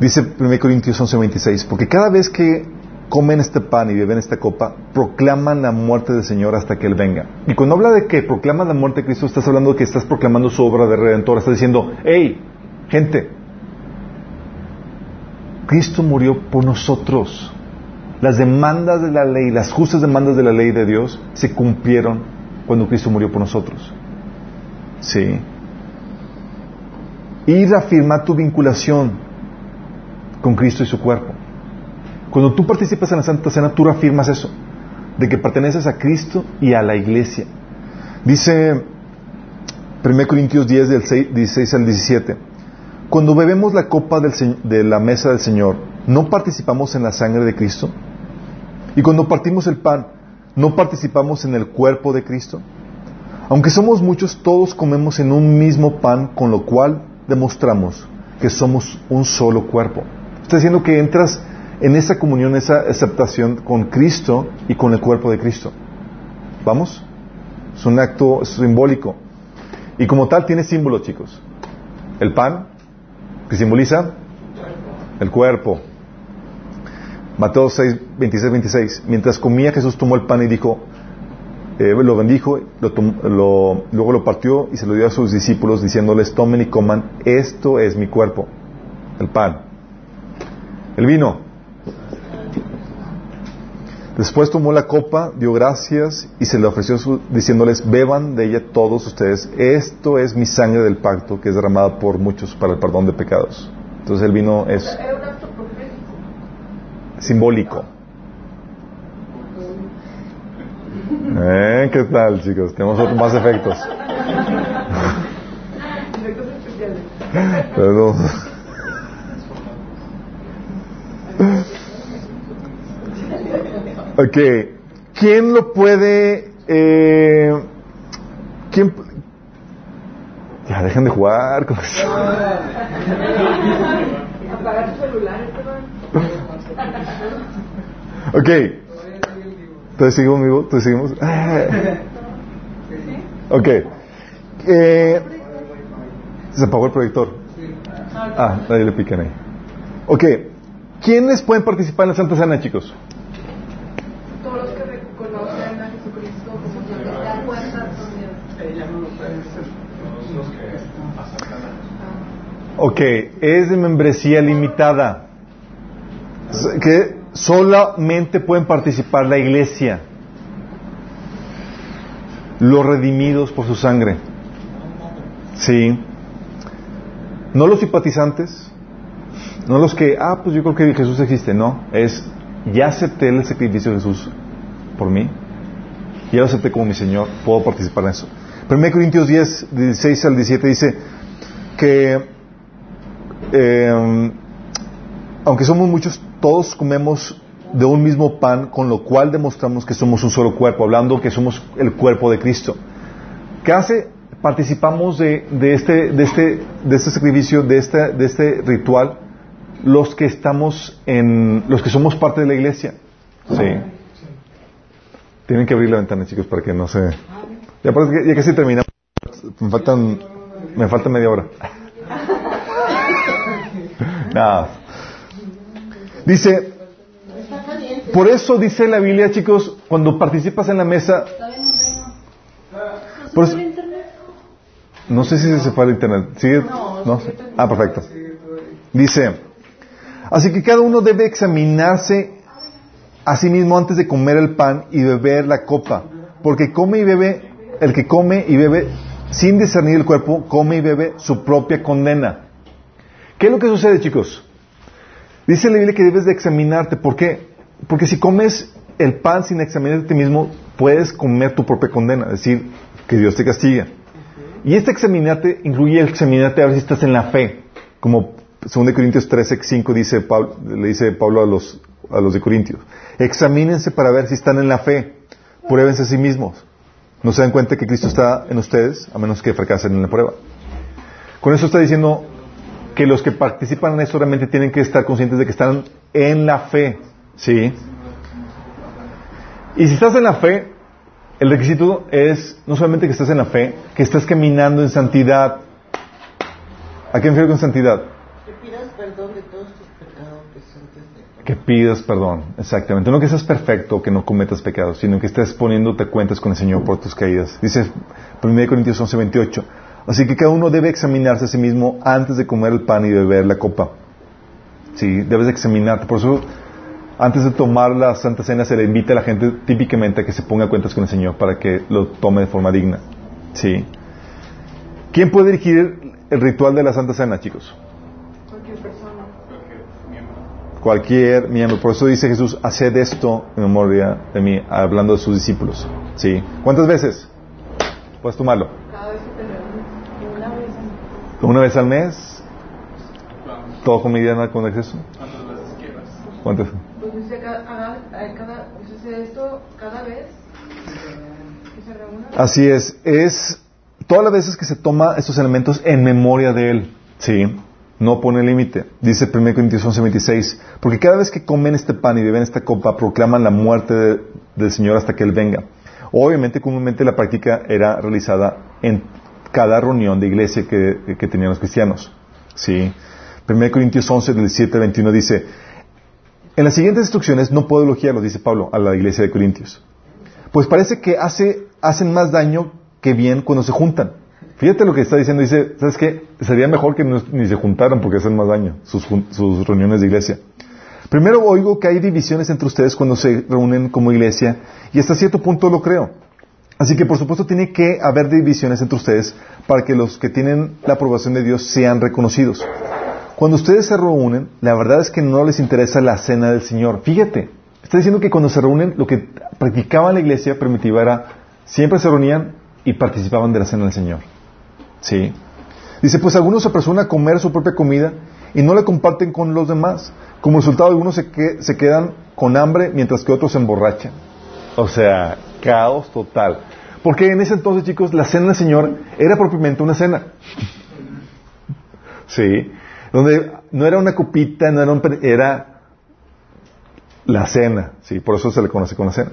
Dice 1 Corintios 11:26, porque cada vez que comen este pan y beben esta copa, proclaman la muerte del Señor hasta que Él venga. Y cuando habla de que proclamas la muerte de Cristo, estás hablando de que estás proclamando su obra de redentora, estás diciendo, hey, gente, Cristo murió por nosotros. Las demandas de la ley, las justas demandas de la ley de Dios, se cumplieron cuando Cristo murió por nosotros. Sí. Y reafirmar tu vinculación con Cristo y su cuerpo. Cuando tú participas en la Santa Cena, tú reafirmas eso, de que perteneces a Cristo y a la iglesia. Dice 1 Corintios 10, del 6 16 al 17, cuando bebemos la copa del de la mesa del Señor, ¿no participamos en la sangre de Cristo? Y cuando partimos el pan, ¿no participamos en el cuerpo de Cristo? Aunque somos muchos, todos comemos en un mismo pan, con lo cual demostramos que somos un solo cuerpo. Está diciendo que entras en esa comunión, esa aceptación con Cristo y con el cuerpo de Cristo. ¿Vamos? Es un acto simbólico. Y como tal tiene símbolos, chicos. El pan, que simboliza el cuerpo. Mateo 6, 26, 26. Mientras comía, Jesús tomó el pan y dijo, eh, lo bendijo, lo lo- luego lo partió y se lo dio a sus discípulos diciéndoles, tomen y coman, esto es mi cuerpo, el pan. El vino. Después tomó la copa, dio gracias y se le ofreció su- diciéndoles, beban de ella todos ustedes, esto es mi sangre del pacto que es derramada por muchos para el perdón de pecados. Entonces el vino es simbólico. ¿Eh? ¿Qué tal, chicos? Tenemos otros más efectos. <laughs> <laughs> Efectos especiales. Pero Ok. ¿Quién lo puede... Eh, ¿Quién... Ya, dejen de jugar con eso. Apagar tu celular. Ok. ¿Te seguimos, amigo? ¿Te seguimos? Ok. Eh, se apagó el proyector. Ah, nadie le pican ahí. Ok. ¿Quiénes pueden participar en la Santa Cena, chicos? Todos los que reconocen a Jesucristo como Dios. De acuerdo con Dios. Todos los que aceptan a Ok. Es de membresía limitada. Que solamente pueden participar la iglesia. Los redimidos por su sangre. Sí. No los simpatizantes. No los que, ah, pues yo creo que Jesús existe. No. Es, ya acepté el sacrificio de Jesús por mí. Ya lo acepté como mi Señor. Puedo participar en eso. 1 Corintios 10, 16 al 17 dice que eh, aunque somos muchos, todos comemos de un mismo pan, con lo cual demostramos que somos un solo cuerpo, hablando que somos el cuerpo de Cristo. ¿Qué hace? Participamos de, de este, de, este, de este sacrificio, de este, de este ritual, los que estamos en, los que somos parte de la iglesia. Sí. Tienen que abrir la ventana, chicos, para que no se. Ya, ya casi terminamos. Me faltan, me falta media hora. Nada. Dice, por eso dice la Biblia, chicos, cuando participas en la mesa, no tengo. por eso- no sé si se fue al internet. ¿Sigue? No. Ah, perfecto. Dice, así que cada uno debe examinarse a sí mismo antes de comer el pan y beber la copa, porque come y bebe, el que come y bebe sin discernir el cuerpo, come y bebe su propia condena. ¿Qué es lo que sucede, chicos? Dice la Biblia que debes de examinarte. ¿Por qué? Porque si comes el pan sin examinarte a ti mismo, puedes comer tu propia condena, es decir, que Dios te castiga. Y este examinarte incluye el examinarte a ver si estás en la fe. Como 2 Corintios 13, 5 dice Pablo, le dice Pablo a los, a los de Corintios. Examínense para ver si están en la fe. Pruébense a sí mismos. No se dan cuenta que Cristo está en ustedes, a menos que fracasen en la prueba. Con eso está diciendo que los que participan en esto realmente tienen que estar conscientes de que están en la fe. ¿Sí? Y si estás en la fe, el requisito es no solamente que estés en la fe, que estés caminando en santidad. ¿A qué me refiero con santidad? Que pidas perdón de todos tus pecados de Que pidas perdón, exactamente. No que seas perfecto, que no cometas pecados, sino que estés poniéndote cuentas con el Señor por tus caídas. Dice 1 Corintios 11, 28. Así que cada uno debe examinarse a sí mismo antes de comer el pan y beber la copa. Sí, debes de examinarte. Por eso, antes de tomar la Santa Cena, se le invita a la gente típicamente a que se ponga cuentas con el Señor para que lo tome de forma digna. Sí. ¿Quién puede dirigir el ritual de la Santa Cena, chicos? Cualquier persona. Cualquier miembro. Por eso dice Jesús, haced esto en memoria de mí, hablando de sus discípulos. ¿Sí? ¿Cuántas veces? Puedes tomarlo. Cada vez que te reúnes. Una vez. ¿Una vez al mes? ¿Todo comidiana con exceso? ¿Cuántas veces quieras? ¿Cuántas? Pues dice cada, haga- cada, dice esto cada vez que se reúna. Así es. Es todas las veces que se toma estos elementos en memoria de Él. ¿Sí? No pone límite. Dice 1 Corintios 11, 26. Porque cada vez que comen este pan y beben esta copa, proclaman la muerte de- del Señor hasta que Él venga. Obviamente, comúnmente la práctica era realizada en cada reunión de iglesia que, que tenían los cristianos. ¿Sí? 1 Corintios 11, del 17 al 21 dice, en las siguientes instrucciones no puedo elogiarlos, dice Pablo, a la iglesia de Corintios. Pues parece que hace, hacen más daño que bien cuando se juntan. Fíjate lo que está diciendo, dice, ¿sabes qué? Sería mejor que no- ni se juntaran porque hacen más daño sus, sus reuniones de iglesia. Primero oigo que hay divisiones entre ustedes cuando se reúnen como iglesia y hasta cierto punto lo creo. Así que por supuesto tiene que haber divisiones entre ustedes para que los que tienen la aprobación de Dios sean reconocidos. Cuando ustedes se reúnen, la verdad es que no les interesa la cena del Señor. Fíjate, está diciendo que cuando se reúnen, lo que practicaba la iglesia primitiva era, siempre se reunían y participaban de la cena del Señor. ¿Sí? Dice, pues algunos se apresuran a comer su propia comida y no la comparten con los demás. Como resultado, algunos se, se quedan con hambre mientras que otros se emborrachan. O sea, caos total. Porque en ese entonces, chicos, la cena del Señor era propiamente una cena. Sí. Donde no era una copita, no era un... Era la cena. Sí, por eso se le conoce como cena.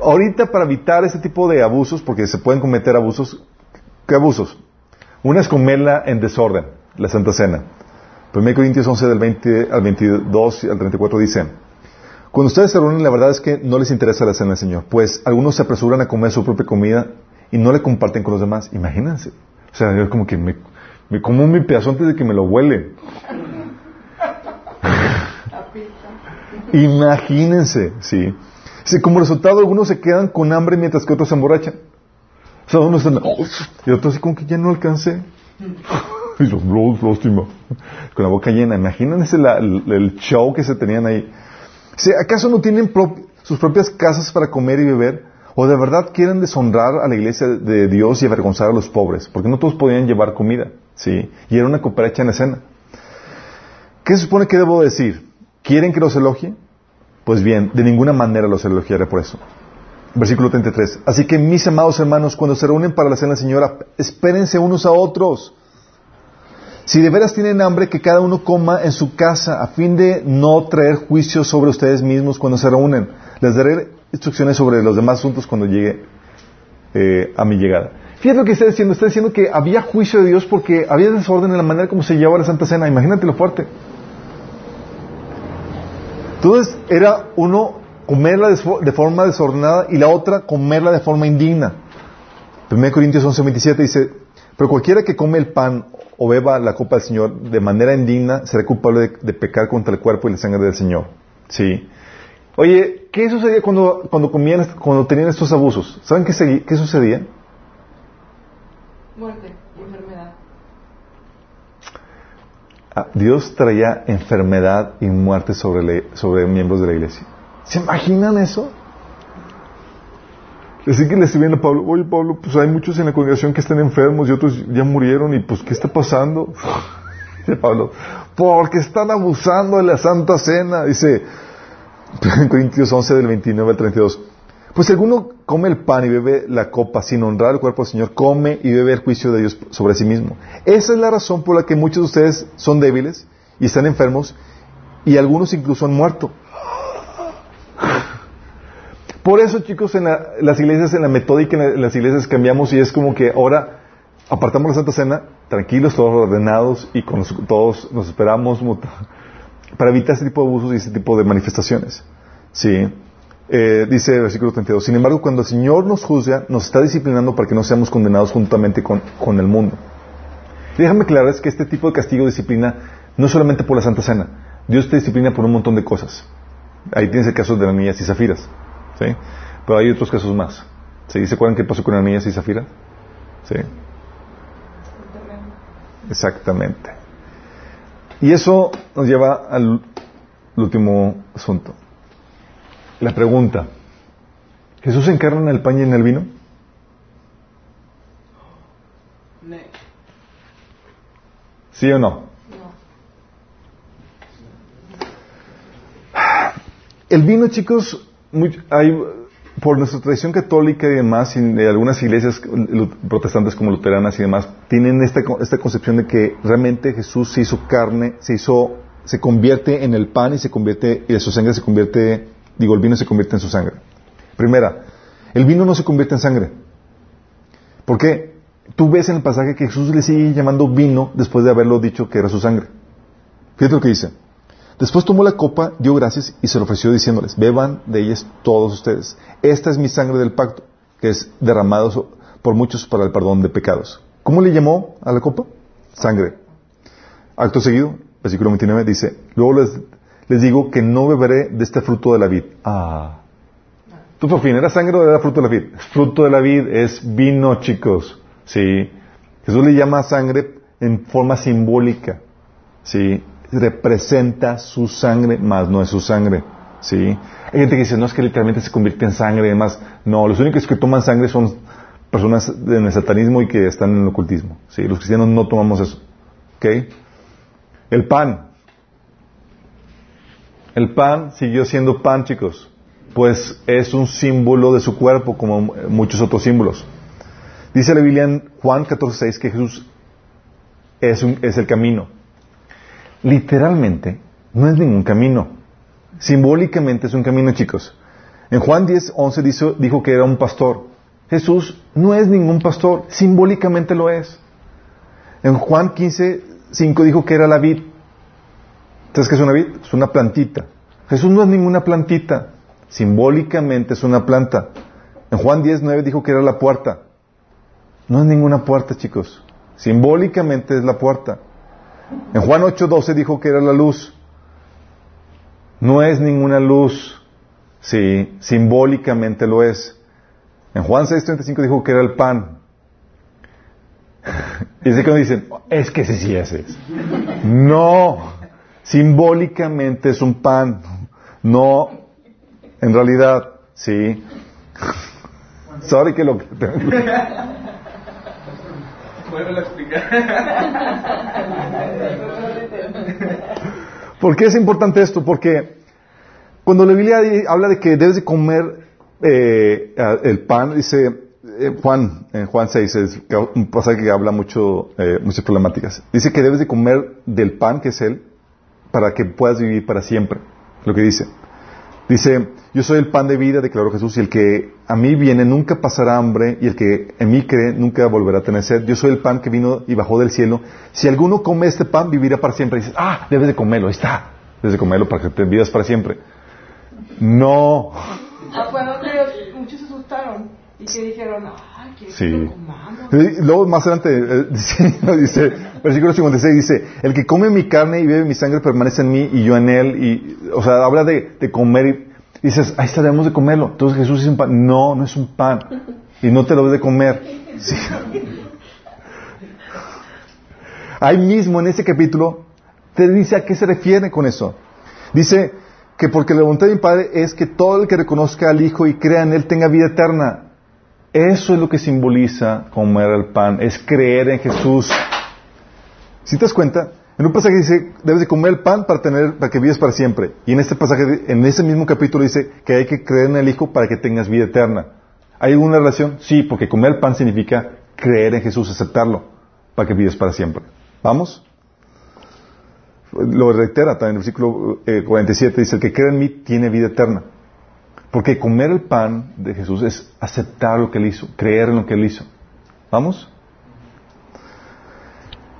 Ahorita, para evitar este tipo de abusos, porque se pueden cometer abusos, ¿qué abusos? Una es comerla en desorden, la Santa Cena. 1 Corintios 11 del 20 al 22 y al 34 dice, cuando ustedes se reúnen, la verdad es que no les interesa la cena del Señor, pues algunos se apresuran a comer su propia comida y no le comparten con los demás. Imagínense. O sea, yo como que me, como mi pedazo antes de que me lo huele. Imagínense, sí. Sí, como resultado, algunos se quedan con hambre mientras que otros se emborrachan. O sea, unos están, y otros así como que ya no alcancé. <laughs> y los lástima. Con la boca llena. Imagínense la- el show que se tenían ahí. ¿Acaso no tienen sus propias casas para comer y beber? ¿O de verdad quieren deshonrar a la iglesia de Dios y avergonzar a los pobres? Porque no todos podían llevar comida, ¿sí? Y era una cooperacha en escena. ¿Qué se supone que debo decir? ¿Quieren que los elogie? Pues bien, de ninguna manera los elogiaré por eso. Versículo 33. Así que mis amados hermanos, cuando se reúnen para la cena del Señor, espérense unos a otros. Si de veras tienen hambre, que cada uno coma en su casa, a fin de no traer juicio sobre ustedes mismos cuando se reúnen. Les daré instrucciones sobre los demás asuntos cuando llegue eh, a mi llegada. Fíjate lo que está diciendo. Está diciendo que había juicio de Dios porque había desorden en la manera como se llevaba la Santa Cena. Imagínate lo fuerte. Entonces era uno comerla de, fo- de forma desordenada y la otra comerla de forma indigna. 1 Corintios 11:27 dice, pero cualquiera que come el pan o beba la copa del Señor de manera indigna será culpable de, de pecar contra el cuerpo y la sangre del Señor. Sí. Oye, ¿qué sucedía cuando, cuando comían, cuando tenían estos abusos? ¿Saben qué, qué sucedía? Muerte y enfermedad. Ah, Dios traía enfermedad y muerte sobre, le- sobre miembros de la iglesia. ¿Se imaginan eso? Así que le escribían a Pablo, oye Pablo, pues hay muchos en la congregación que están enfermos y otros ya murieron y pues ¿qué está pasando? <laughs> Dice Pablo, porque están abusando de la Santa Cena, dice en <laughs> Corintios 11 del 29 al 32. Pues si alguno come el pan y bebe la copa sin honrar el cuerpo del Señor, come y bebe el juicio de Dios sobre sí mismo. Esa es la razón por la que muchos de ustedes son débiles y están enfermos y algunos incluso han muerto. Por eso, chicos, en la- las iglesias, en la metódica, en, la- en las iglesias cambiamos y es como que ahora apartamos la Santa Cena, tranquilos, todos ordenados y con los- todos nos esperamos para evitar este tipo de abusos y este tipo de manifestaciones. Sí. Eh, dice el versículo 32. Sin embargo, cuando el Señor nos juzga, nos está disciplinando para que no seamos condenados juntamente con, el mundo. Déjame aclarar que este tipo de castigo disciplina no solamente por la Santa Cena. Dios te disciplina por un montón de cosas. Ahí tienes el caso de Ananías y Zafiras. ¿Sí? Pero hay otros casos más. ¿Sí? ¿Se acuerdan qué pasó con Ananías y Zafira? ¿Sí? Exactamente. Y eso nos lleva al último asunto. La pregunta. ¿Jesús se encarna en el pan y en el vino? Ne- ¿Sí o no? No. El vino, chicos, hay, por nuestra tradición católica y demás, y de algunas iglesias protestantes como luteranas y demás, tienen esta, esta concepción de que realmente Jesús se hizo carne, se hizo, se convierte en el pan y se convierte, y su sangre se convierte, digo, el vino se convierte en su sangre. Primera, el vino no se convierte en sangre. ¿Por qué? Tú ves en el pasaje que Jesús le sigue llamando vino después de haberlo dicho que era su sangre. Fíjate lo que dice. Después tomó la copa, dio gracias y se lo ofreció diciéndoles, beban de ellas todos ustedes. Esta es mi sangre del pacto, que es derramado por muchos para el perdón de pecados. ¿Cómo le llamó a la copa? Sangre. Acto seguido, versículo 29 dice, luego les, les digo que no beberé de este fruto de la vid. Ah. ¿Tú por fin era sangre o era fruto de la vid? Fruto de la vid, es vino, chicos. Sí. Jesús le llama sangre en forma simbólica. Sí. Representa su sangre, más no es su sangre. Sí. Hay gente que dice, no es que literalmente se convierte en sangre y. No, los únicos que toman sangre son personas en el satanismo y que están en el ocultismo. Sí. Los cristianos no tomamos eso. ¿Ok? El pan. El pan siguió siendo pan, chicos, pues es un símbolo de su cuerpo, como muchos otros símbolos. Dice la Biblia en Juan 14:6 que Jesús es, un- es el camino. Literalmente, no es ningún camino. Simbólicamente es un camino, chicos. En Juan 10:11 dijo, dijo que era un pastor. Jesús no es ningún pastor, simbólicamente lo es. En Juan 15:5 dijo que era la vid. ¿Sabes qué es una vid? Es una plantita. Jesús no es ninguna plantita, simbólicamente es una planta. En Juan 10:9 dijo que era la puerta. No es ninguna puerta, chicos. Simbólicamente es la puerta. En Juan 8:12 dijo que era la luz. No es ninguna luz. Sí, simbólicamente lo es. En Juan 6:35 dijo que era el pan. <laughs> Y es que dicen, es que sí ese es. No, simbólicamente es un pan. No, en realidad, sí. <laughs> Sorry que lo que <laughs> Vuelve a explicar. <laughs> ¿Por qué es importante esto? Porque cuando la Biblia habla de que debes de comer eh, el pan, dice eh, Juan, en Juan 6, es un pasaje que habla mucho, eh, muchas problemáticas. Dice que debes de comer del pan, que es Él, para que puedas vivir para siempre. Lo que dice. Dice, yo soy el pan de vida, declaró Jesús, y el que a mí viene nunca pasará hambre, y el que en mí cree nunca volverá a tener sed. Yo soy el pan que vino y bajó del cielo. Si alguno come este pan, vivirá para siempre. Dices, ah, debes de comerlo, ahí está. Debes de comerlo para que te vivas para siempre. No. Ah, fue donde muchos asustaron y que dijeron, ay, ¿quieres que Sí. lo comamos? Y Luego más adelante eh, <laughs> dice, dice, versículo 56 dice, el que come mi carne y bebe mi sangre permanece en mí y yo en él. Y, o sea, habla de, de comer y dices, ahí está, debemos de comerlo. Entonces Jesús un pan. No, no es un pan. Y no te lo debes de comer. <laughs> Sí. Ahí mismo en ese capítulo te dice a qué se refiere con eso. Dice que porque la voluntad de mi Padre es que todo el que reconozca al Hijo y crea en Él tenga vida eterna. Eso es lo que simboliza comer el pan, es creer en Jesús. Si te das cuenta, en un pasaje dice, debes de comer el pan para tener, para que vivas para siempre. Y en este pasaje, en ese mismo capítulo dice que hay que creer en el Hijo para que tengas vida eterna. ¿Hay alguna relación? Sí, porque comer el pan significa creer en Jesús, aceptarlo, para que vivas para siempre. ¿Vamos? Lo reitera también en el versículo eh, 47, dice, el que cree en mí tiene vida eterna. Porque comer el pan de Jesús es aceptar lo que Él hizo, creer en lo que Él hizo. ¿Vamos?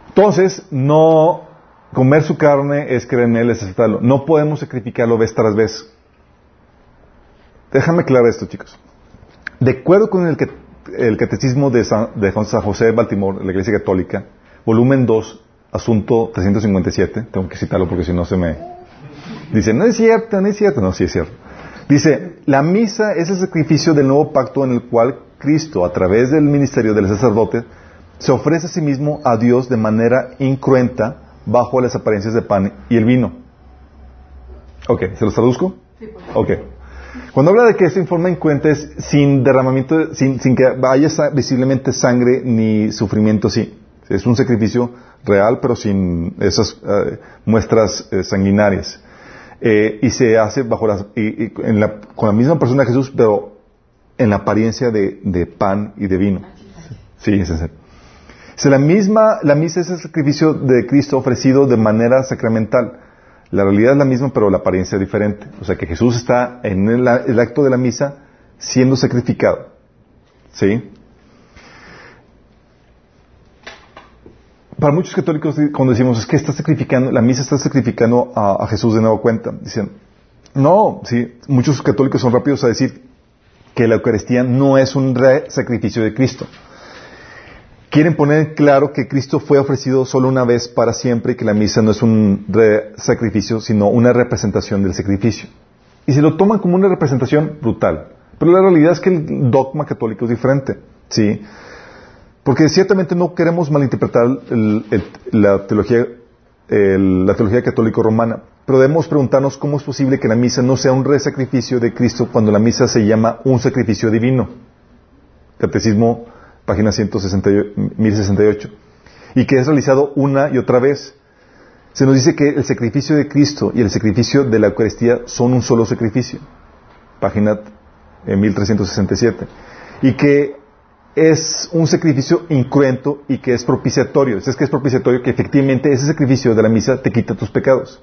Entonces, no comer su carne es creer en Él, es aceptarlo. No podemos sacrificarlo vez tras vez. Déjame aclarar esto, chicos. De acuerdo con el, el Catecismo de San, de San José de Baltimore, la Iglesia Católica, volumen 2, asunto 357, tengo que citarlo porque si no se me... Dice, no es cierto, no es cierto. No, sí es cierto. Dice, la misa es el sacrificio del nuevo pacto en el cual Cristo, a través del ministerio del sacerdote, se ofrece a sí mismo a Dios de manera incruenta bajo las apariencias de pan y el vino. Ok, ¿se los traduzco? Ok. Cuando habla de que esta forma incruenta es sin derramamiento, sin, sin que haya visiblemente sangre ni sufrimiento, sí. Es un sacrificio real, pero sin esas eh, muestras eh, sanguinarias. Eh, y se hace bajo y- y en la- con la misma persona de Jesús, pero en la apariencia de, pan y de vino. Sí, es ese. Es la misma, la misa es el sacrificio de Cristo ofrecido de manera sacramental. La realidad es la misma, pero la apariencia es diferente. O sea que Jesús está en el, el acto de la misa siendo sacrificado. ¿Sí? Para muchos católicos, cuando decimos es que está sacrificando, la misa está sacrificando a, Jesús de nuevo cuenta, dicen, no, sí, muchos católicos son rápidos a decir que la Eucaristía no es un re sacrificio de Cristo. Quieren poner claro que Cristo fue ofrecido solo una vez para siempre y que la misa no es un re sacrificio, sino una representación del sacrificio. Y se lo toman como una representación brutal. Pero la realidad es que el dogma católico es diferente. ¿sí? Porque ciertamente no queremos malinterpretar la, teología, la teología católico-romana, pero debemos preguntarnos cómo es posible que la misa no sea un resacrificio de Cristo cuando la misa se llama un sacrificio divino. Catecismo, página 168, 1068. y que es realizado una y otra vez. Se nos dice que el sacrificio de Cristo y el sacrificio de la Eucaristía son un solo sacrificio. Página eh, 1367. Y que es un sacrificio incruento y que es propiciatorio. Es que es propiciatorio que efectivamente ese sacrificio de la misa te quita tus pecados.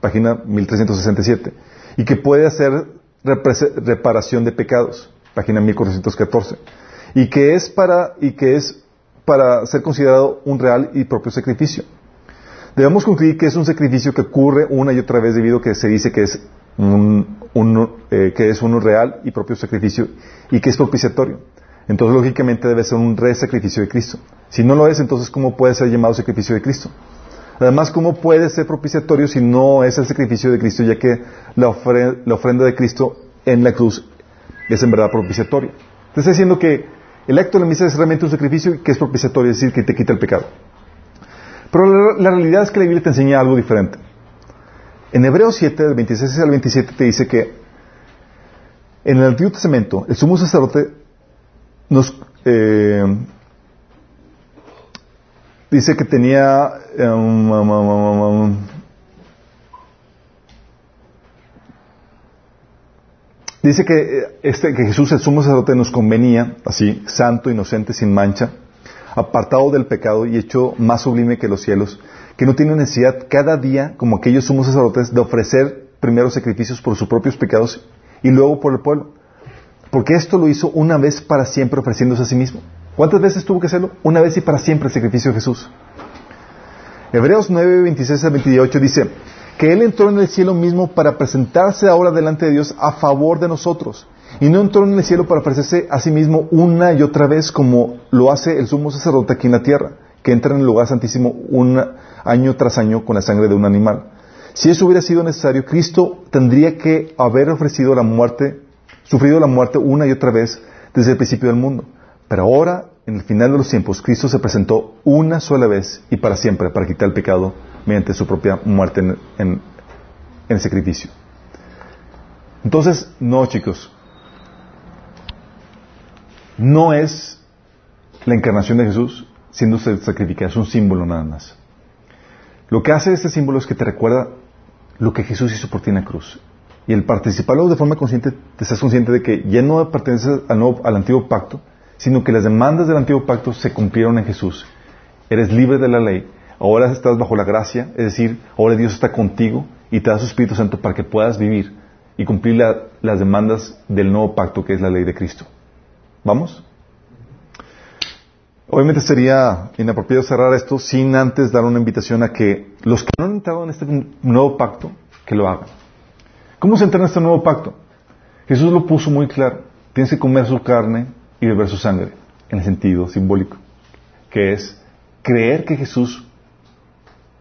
Página 1367. Y que puede hacer reparación de pecados. Página 1414. Y que es para, y que es para ser considerado un real y propio sacrificio. Debemos concluir que es un sacrificio que ocurre una y otra vez debido a que se dice que es un, eh, que es un real y propio sacrificio y que es propiciatorio. Entonces, lógicamente, debe ser un re sacrificio de Cristo. Si no lo es, entonces, ¿cómo puede ser llamado sacrificio de Cristo? Además, ¿cómo puede ser propiciatorio si no es el sacrificio de Cristo, ya que la, ofrenda de Cristo en la cruz es en verdad propiciatoria? Te está diciendo que el acto de la misa es realmente un sacrificio que es propiciatorio, es decir, que te quita el pecado. Pero la, realidad es que la Biblia te enseña algo diferente. En Hebreos 7, del 26 al 27, te dice que en el Antiguo Testamento el sumo sacerdote nos eh, dice que tenía eh, um, um, um, dice que, eh, este, que Jesús el sumo sacerdote nos convenía así santo inocente sin mancha apartado del pecado y hecho más sublime que los cielos que no tiene necesidad cada día como aquellos sumos sacerdotes de ofrecer primero sacrificios por sus propios pecados y luego por el pueblo porque esto lo hizo una vez para siempre ofreciéndose a sí mismo. ¿Cuántas veces tuvo que hacerlo? Una vez y para siempre el sacrificio de Jesús. Hebreos 9, 26 a 28 dice que Él entró en el cielo mismo para presentarse ahora delante de Dios a favor de nosotros. Y no entró en el cielo para ofrecerse a sí mismo una y otra vez como lo hace el sumo sacerdote aquí en la tierra, que entra en el lugar santísimo un año tras año con la sangre de un animal. Si eso hubiera sido necesario, Cristo tendría que haber ofrecido la muerte sufrido la muerte una y otra vez desde el principio del mundo. Pero ahora, en el final de los tiempos, Cristo se presentó una sola vez y para siempre para quitar el pecado mediante su propia muerte en, en el sacrificio. Entonces, no, chicos, no es la encarnación de Jesús siendo sacrificada, es un símbolo nada más. Lo que hace este símbolo es que te recuerda lo que Jesús hizo por ti en la cruz. Y el participarlo de forma consciente, te estás consciente de que ya no perteneces al, nuevo, al antiguo pacto, sino que las demandas del antiguo pacto se cumplieron en Jesús. Eres libre de la ley, ahora estás bajo la gracia, es decir, ahora Dios está contigo y te da su Espíritu Santo para que puedas vivir y cumplir las demandas del nuevo pacto que es la ley de Cristo. ¿Vamos? Obviamente sería inapropiado cerrar esto sin antes dar una invitación a que los que no han entrado en este nuevo pacto, que lo hagan. ¿Cómo se entra en este nuevo pacto? Jesús lo puso muy claro. Tienes que comer su carne y beber su sangre, en el sentido simbólico, que es creer que Jesús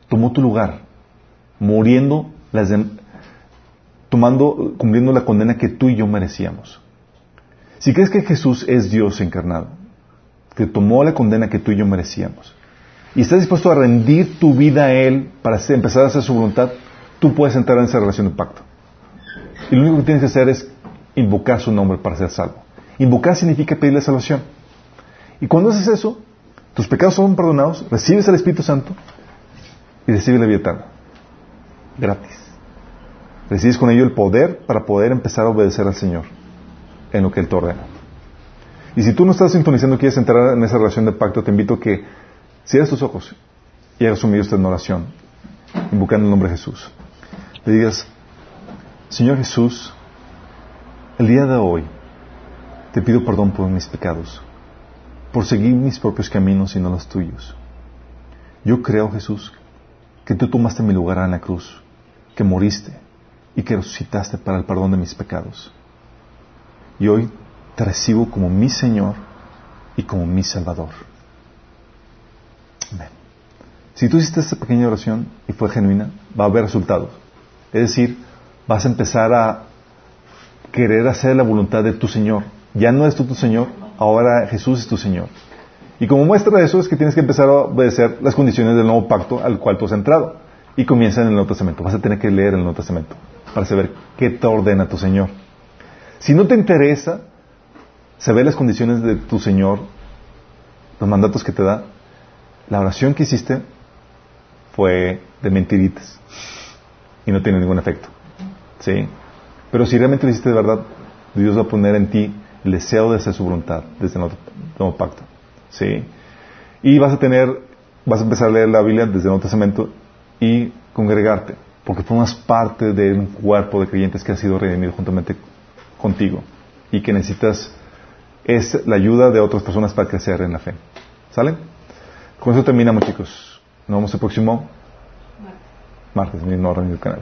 tomó tu lugar, muriendo, tomando, cumpliendo la condena que tú y yo merecíamos. Si crees que Jesús es Dios encarnado, que tomó la condena que tú y yo merecíamos, y estás dispuesto a rendir tu vida a Él para empezar a hacer su voluntad, tú puedes entrar en esa relación de pacto. Y lo único que tienes que hacer es invocar su nombre para ser salvo. Invocar significa pedirle salvación. Y cuando haces eso, tus pecados son perdonados, recibes al Espíritu Santo y recibes la vida eterna. Gratis. Recibes con ello el poder para poder empezar a obedecer al Señor en lo que Él te ordena. Y si tú no estás sintonizando y quieres entrar en esa relación de pacto, te invito a que cierres tus ojos y hagas un en oración, invocando el nombre de Jesús. Le digas, Señor Jesús, el día de hoy te pido perdón por mis pecados, por seguir mis propios caminos y no los tuyos. Yo creo, Jesús, que tú tomaste mi lugar en la cruz, que moriste y que resucitaste para el perdón de mis pecados. Y hoy te recibo como mi Señor y como mi Salvador. Si tú hiciste esta pequeña oración y fue genuina, va a haber resultados. Es decir, vas a empezar a querer hacer la voluntad de tu Señor. Ya no es tú tu Señor, ahora Jesús es tu Señor. Y como muestra eso es que tienes que empezar a obedecer las condiciones del nuevo pacto al cual tú has entrado. Y comienza en el Nuevo Testamento. Vas a tener que leer el Nuevo Testamento para saber qué te ordena tu Señor. Si no te interesa saber las condiciones de tu Señor, los mandatos que te da, la oración que hiciste fue de mentiritas y no tiene ningún efecto. ¿Sí? Pero si realmente lo hiciste de verdad, Dios va a poner en ti el deseo de hacer su voluntad desde el nuevo, pacto. ¿Sí? Y vas a tener, vas a empezar a leer la Biblia desde el Nuevo Testamento y congregarte, porque formas parte de un cuerpo de creyentes que ha sido redimido juntamente contigo y que necesitas es la ayuda de otras personas para crecer en la fe. ¿Sale? Con eso terminamos, chicos. Nos vemos el próximo martes, mismo orden del canal.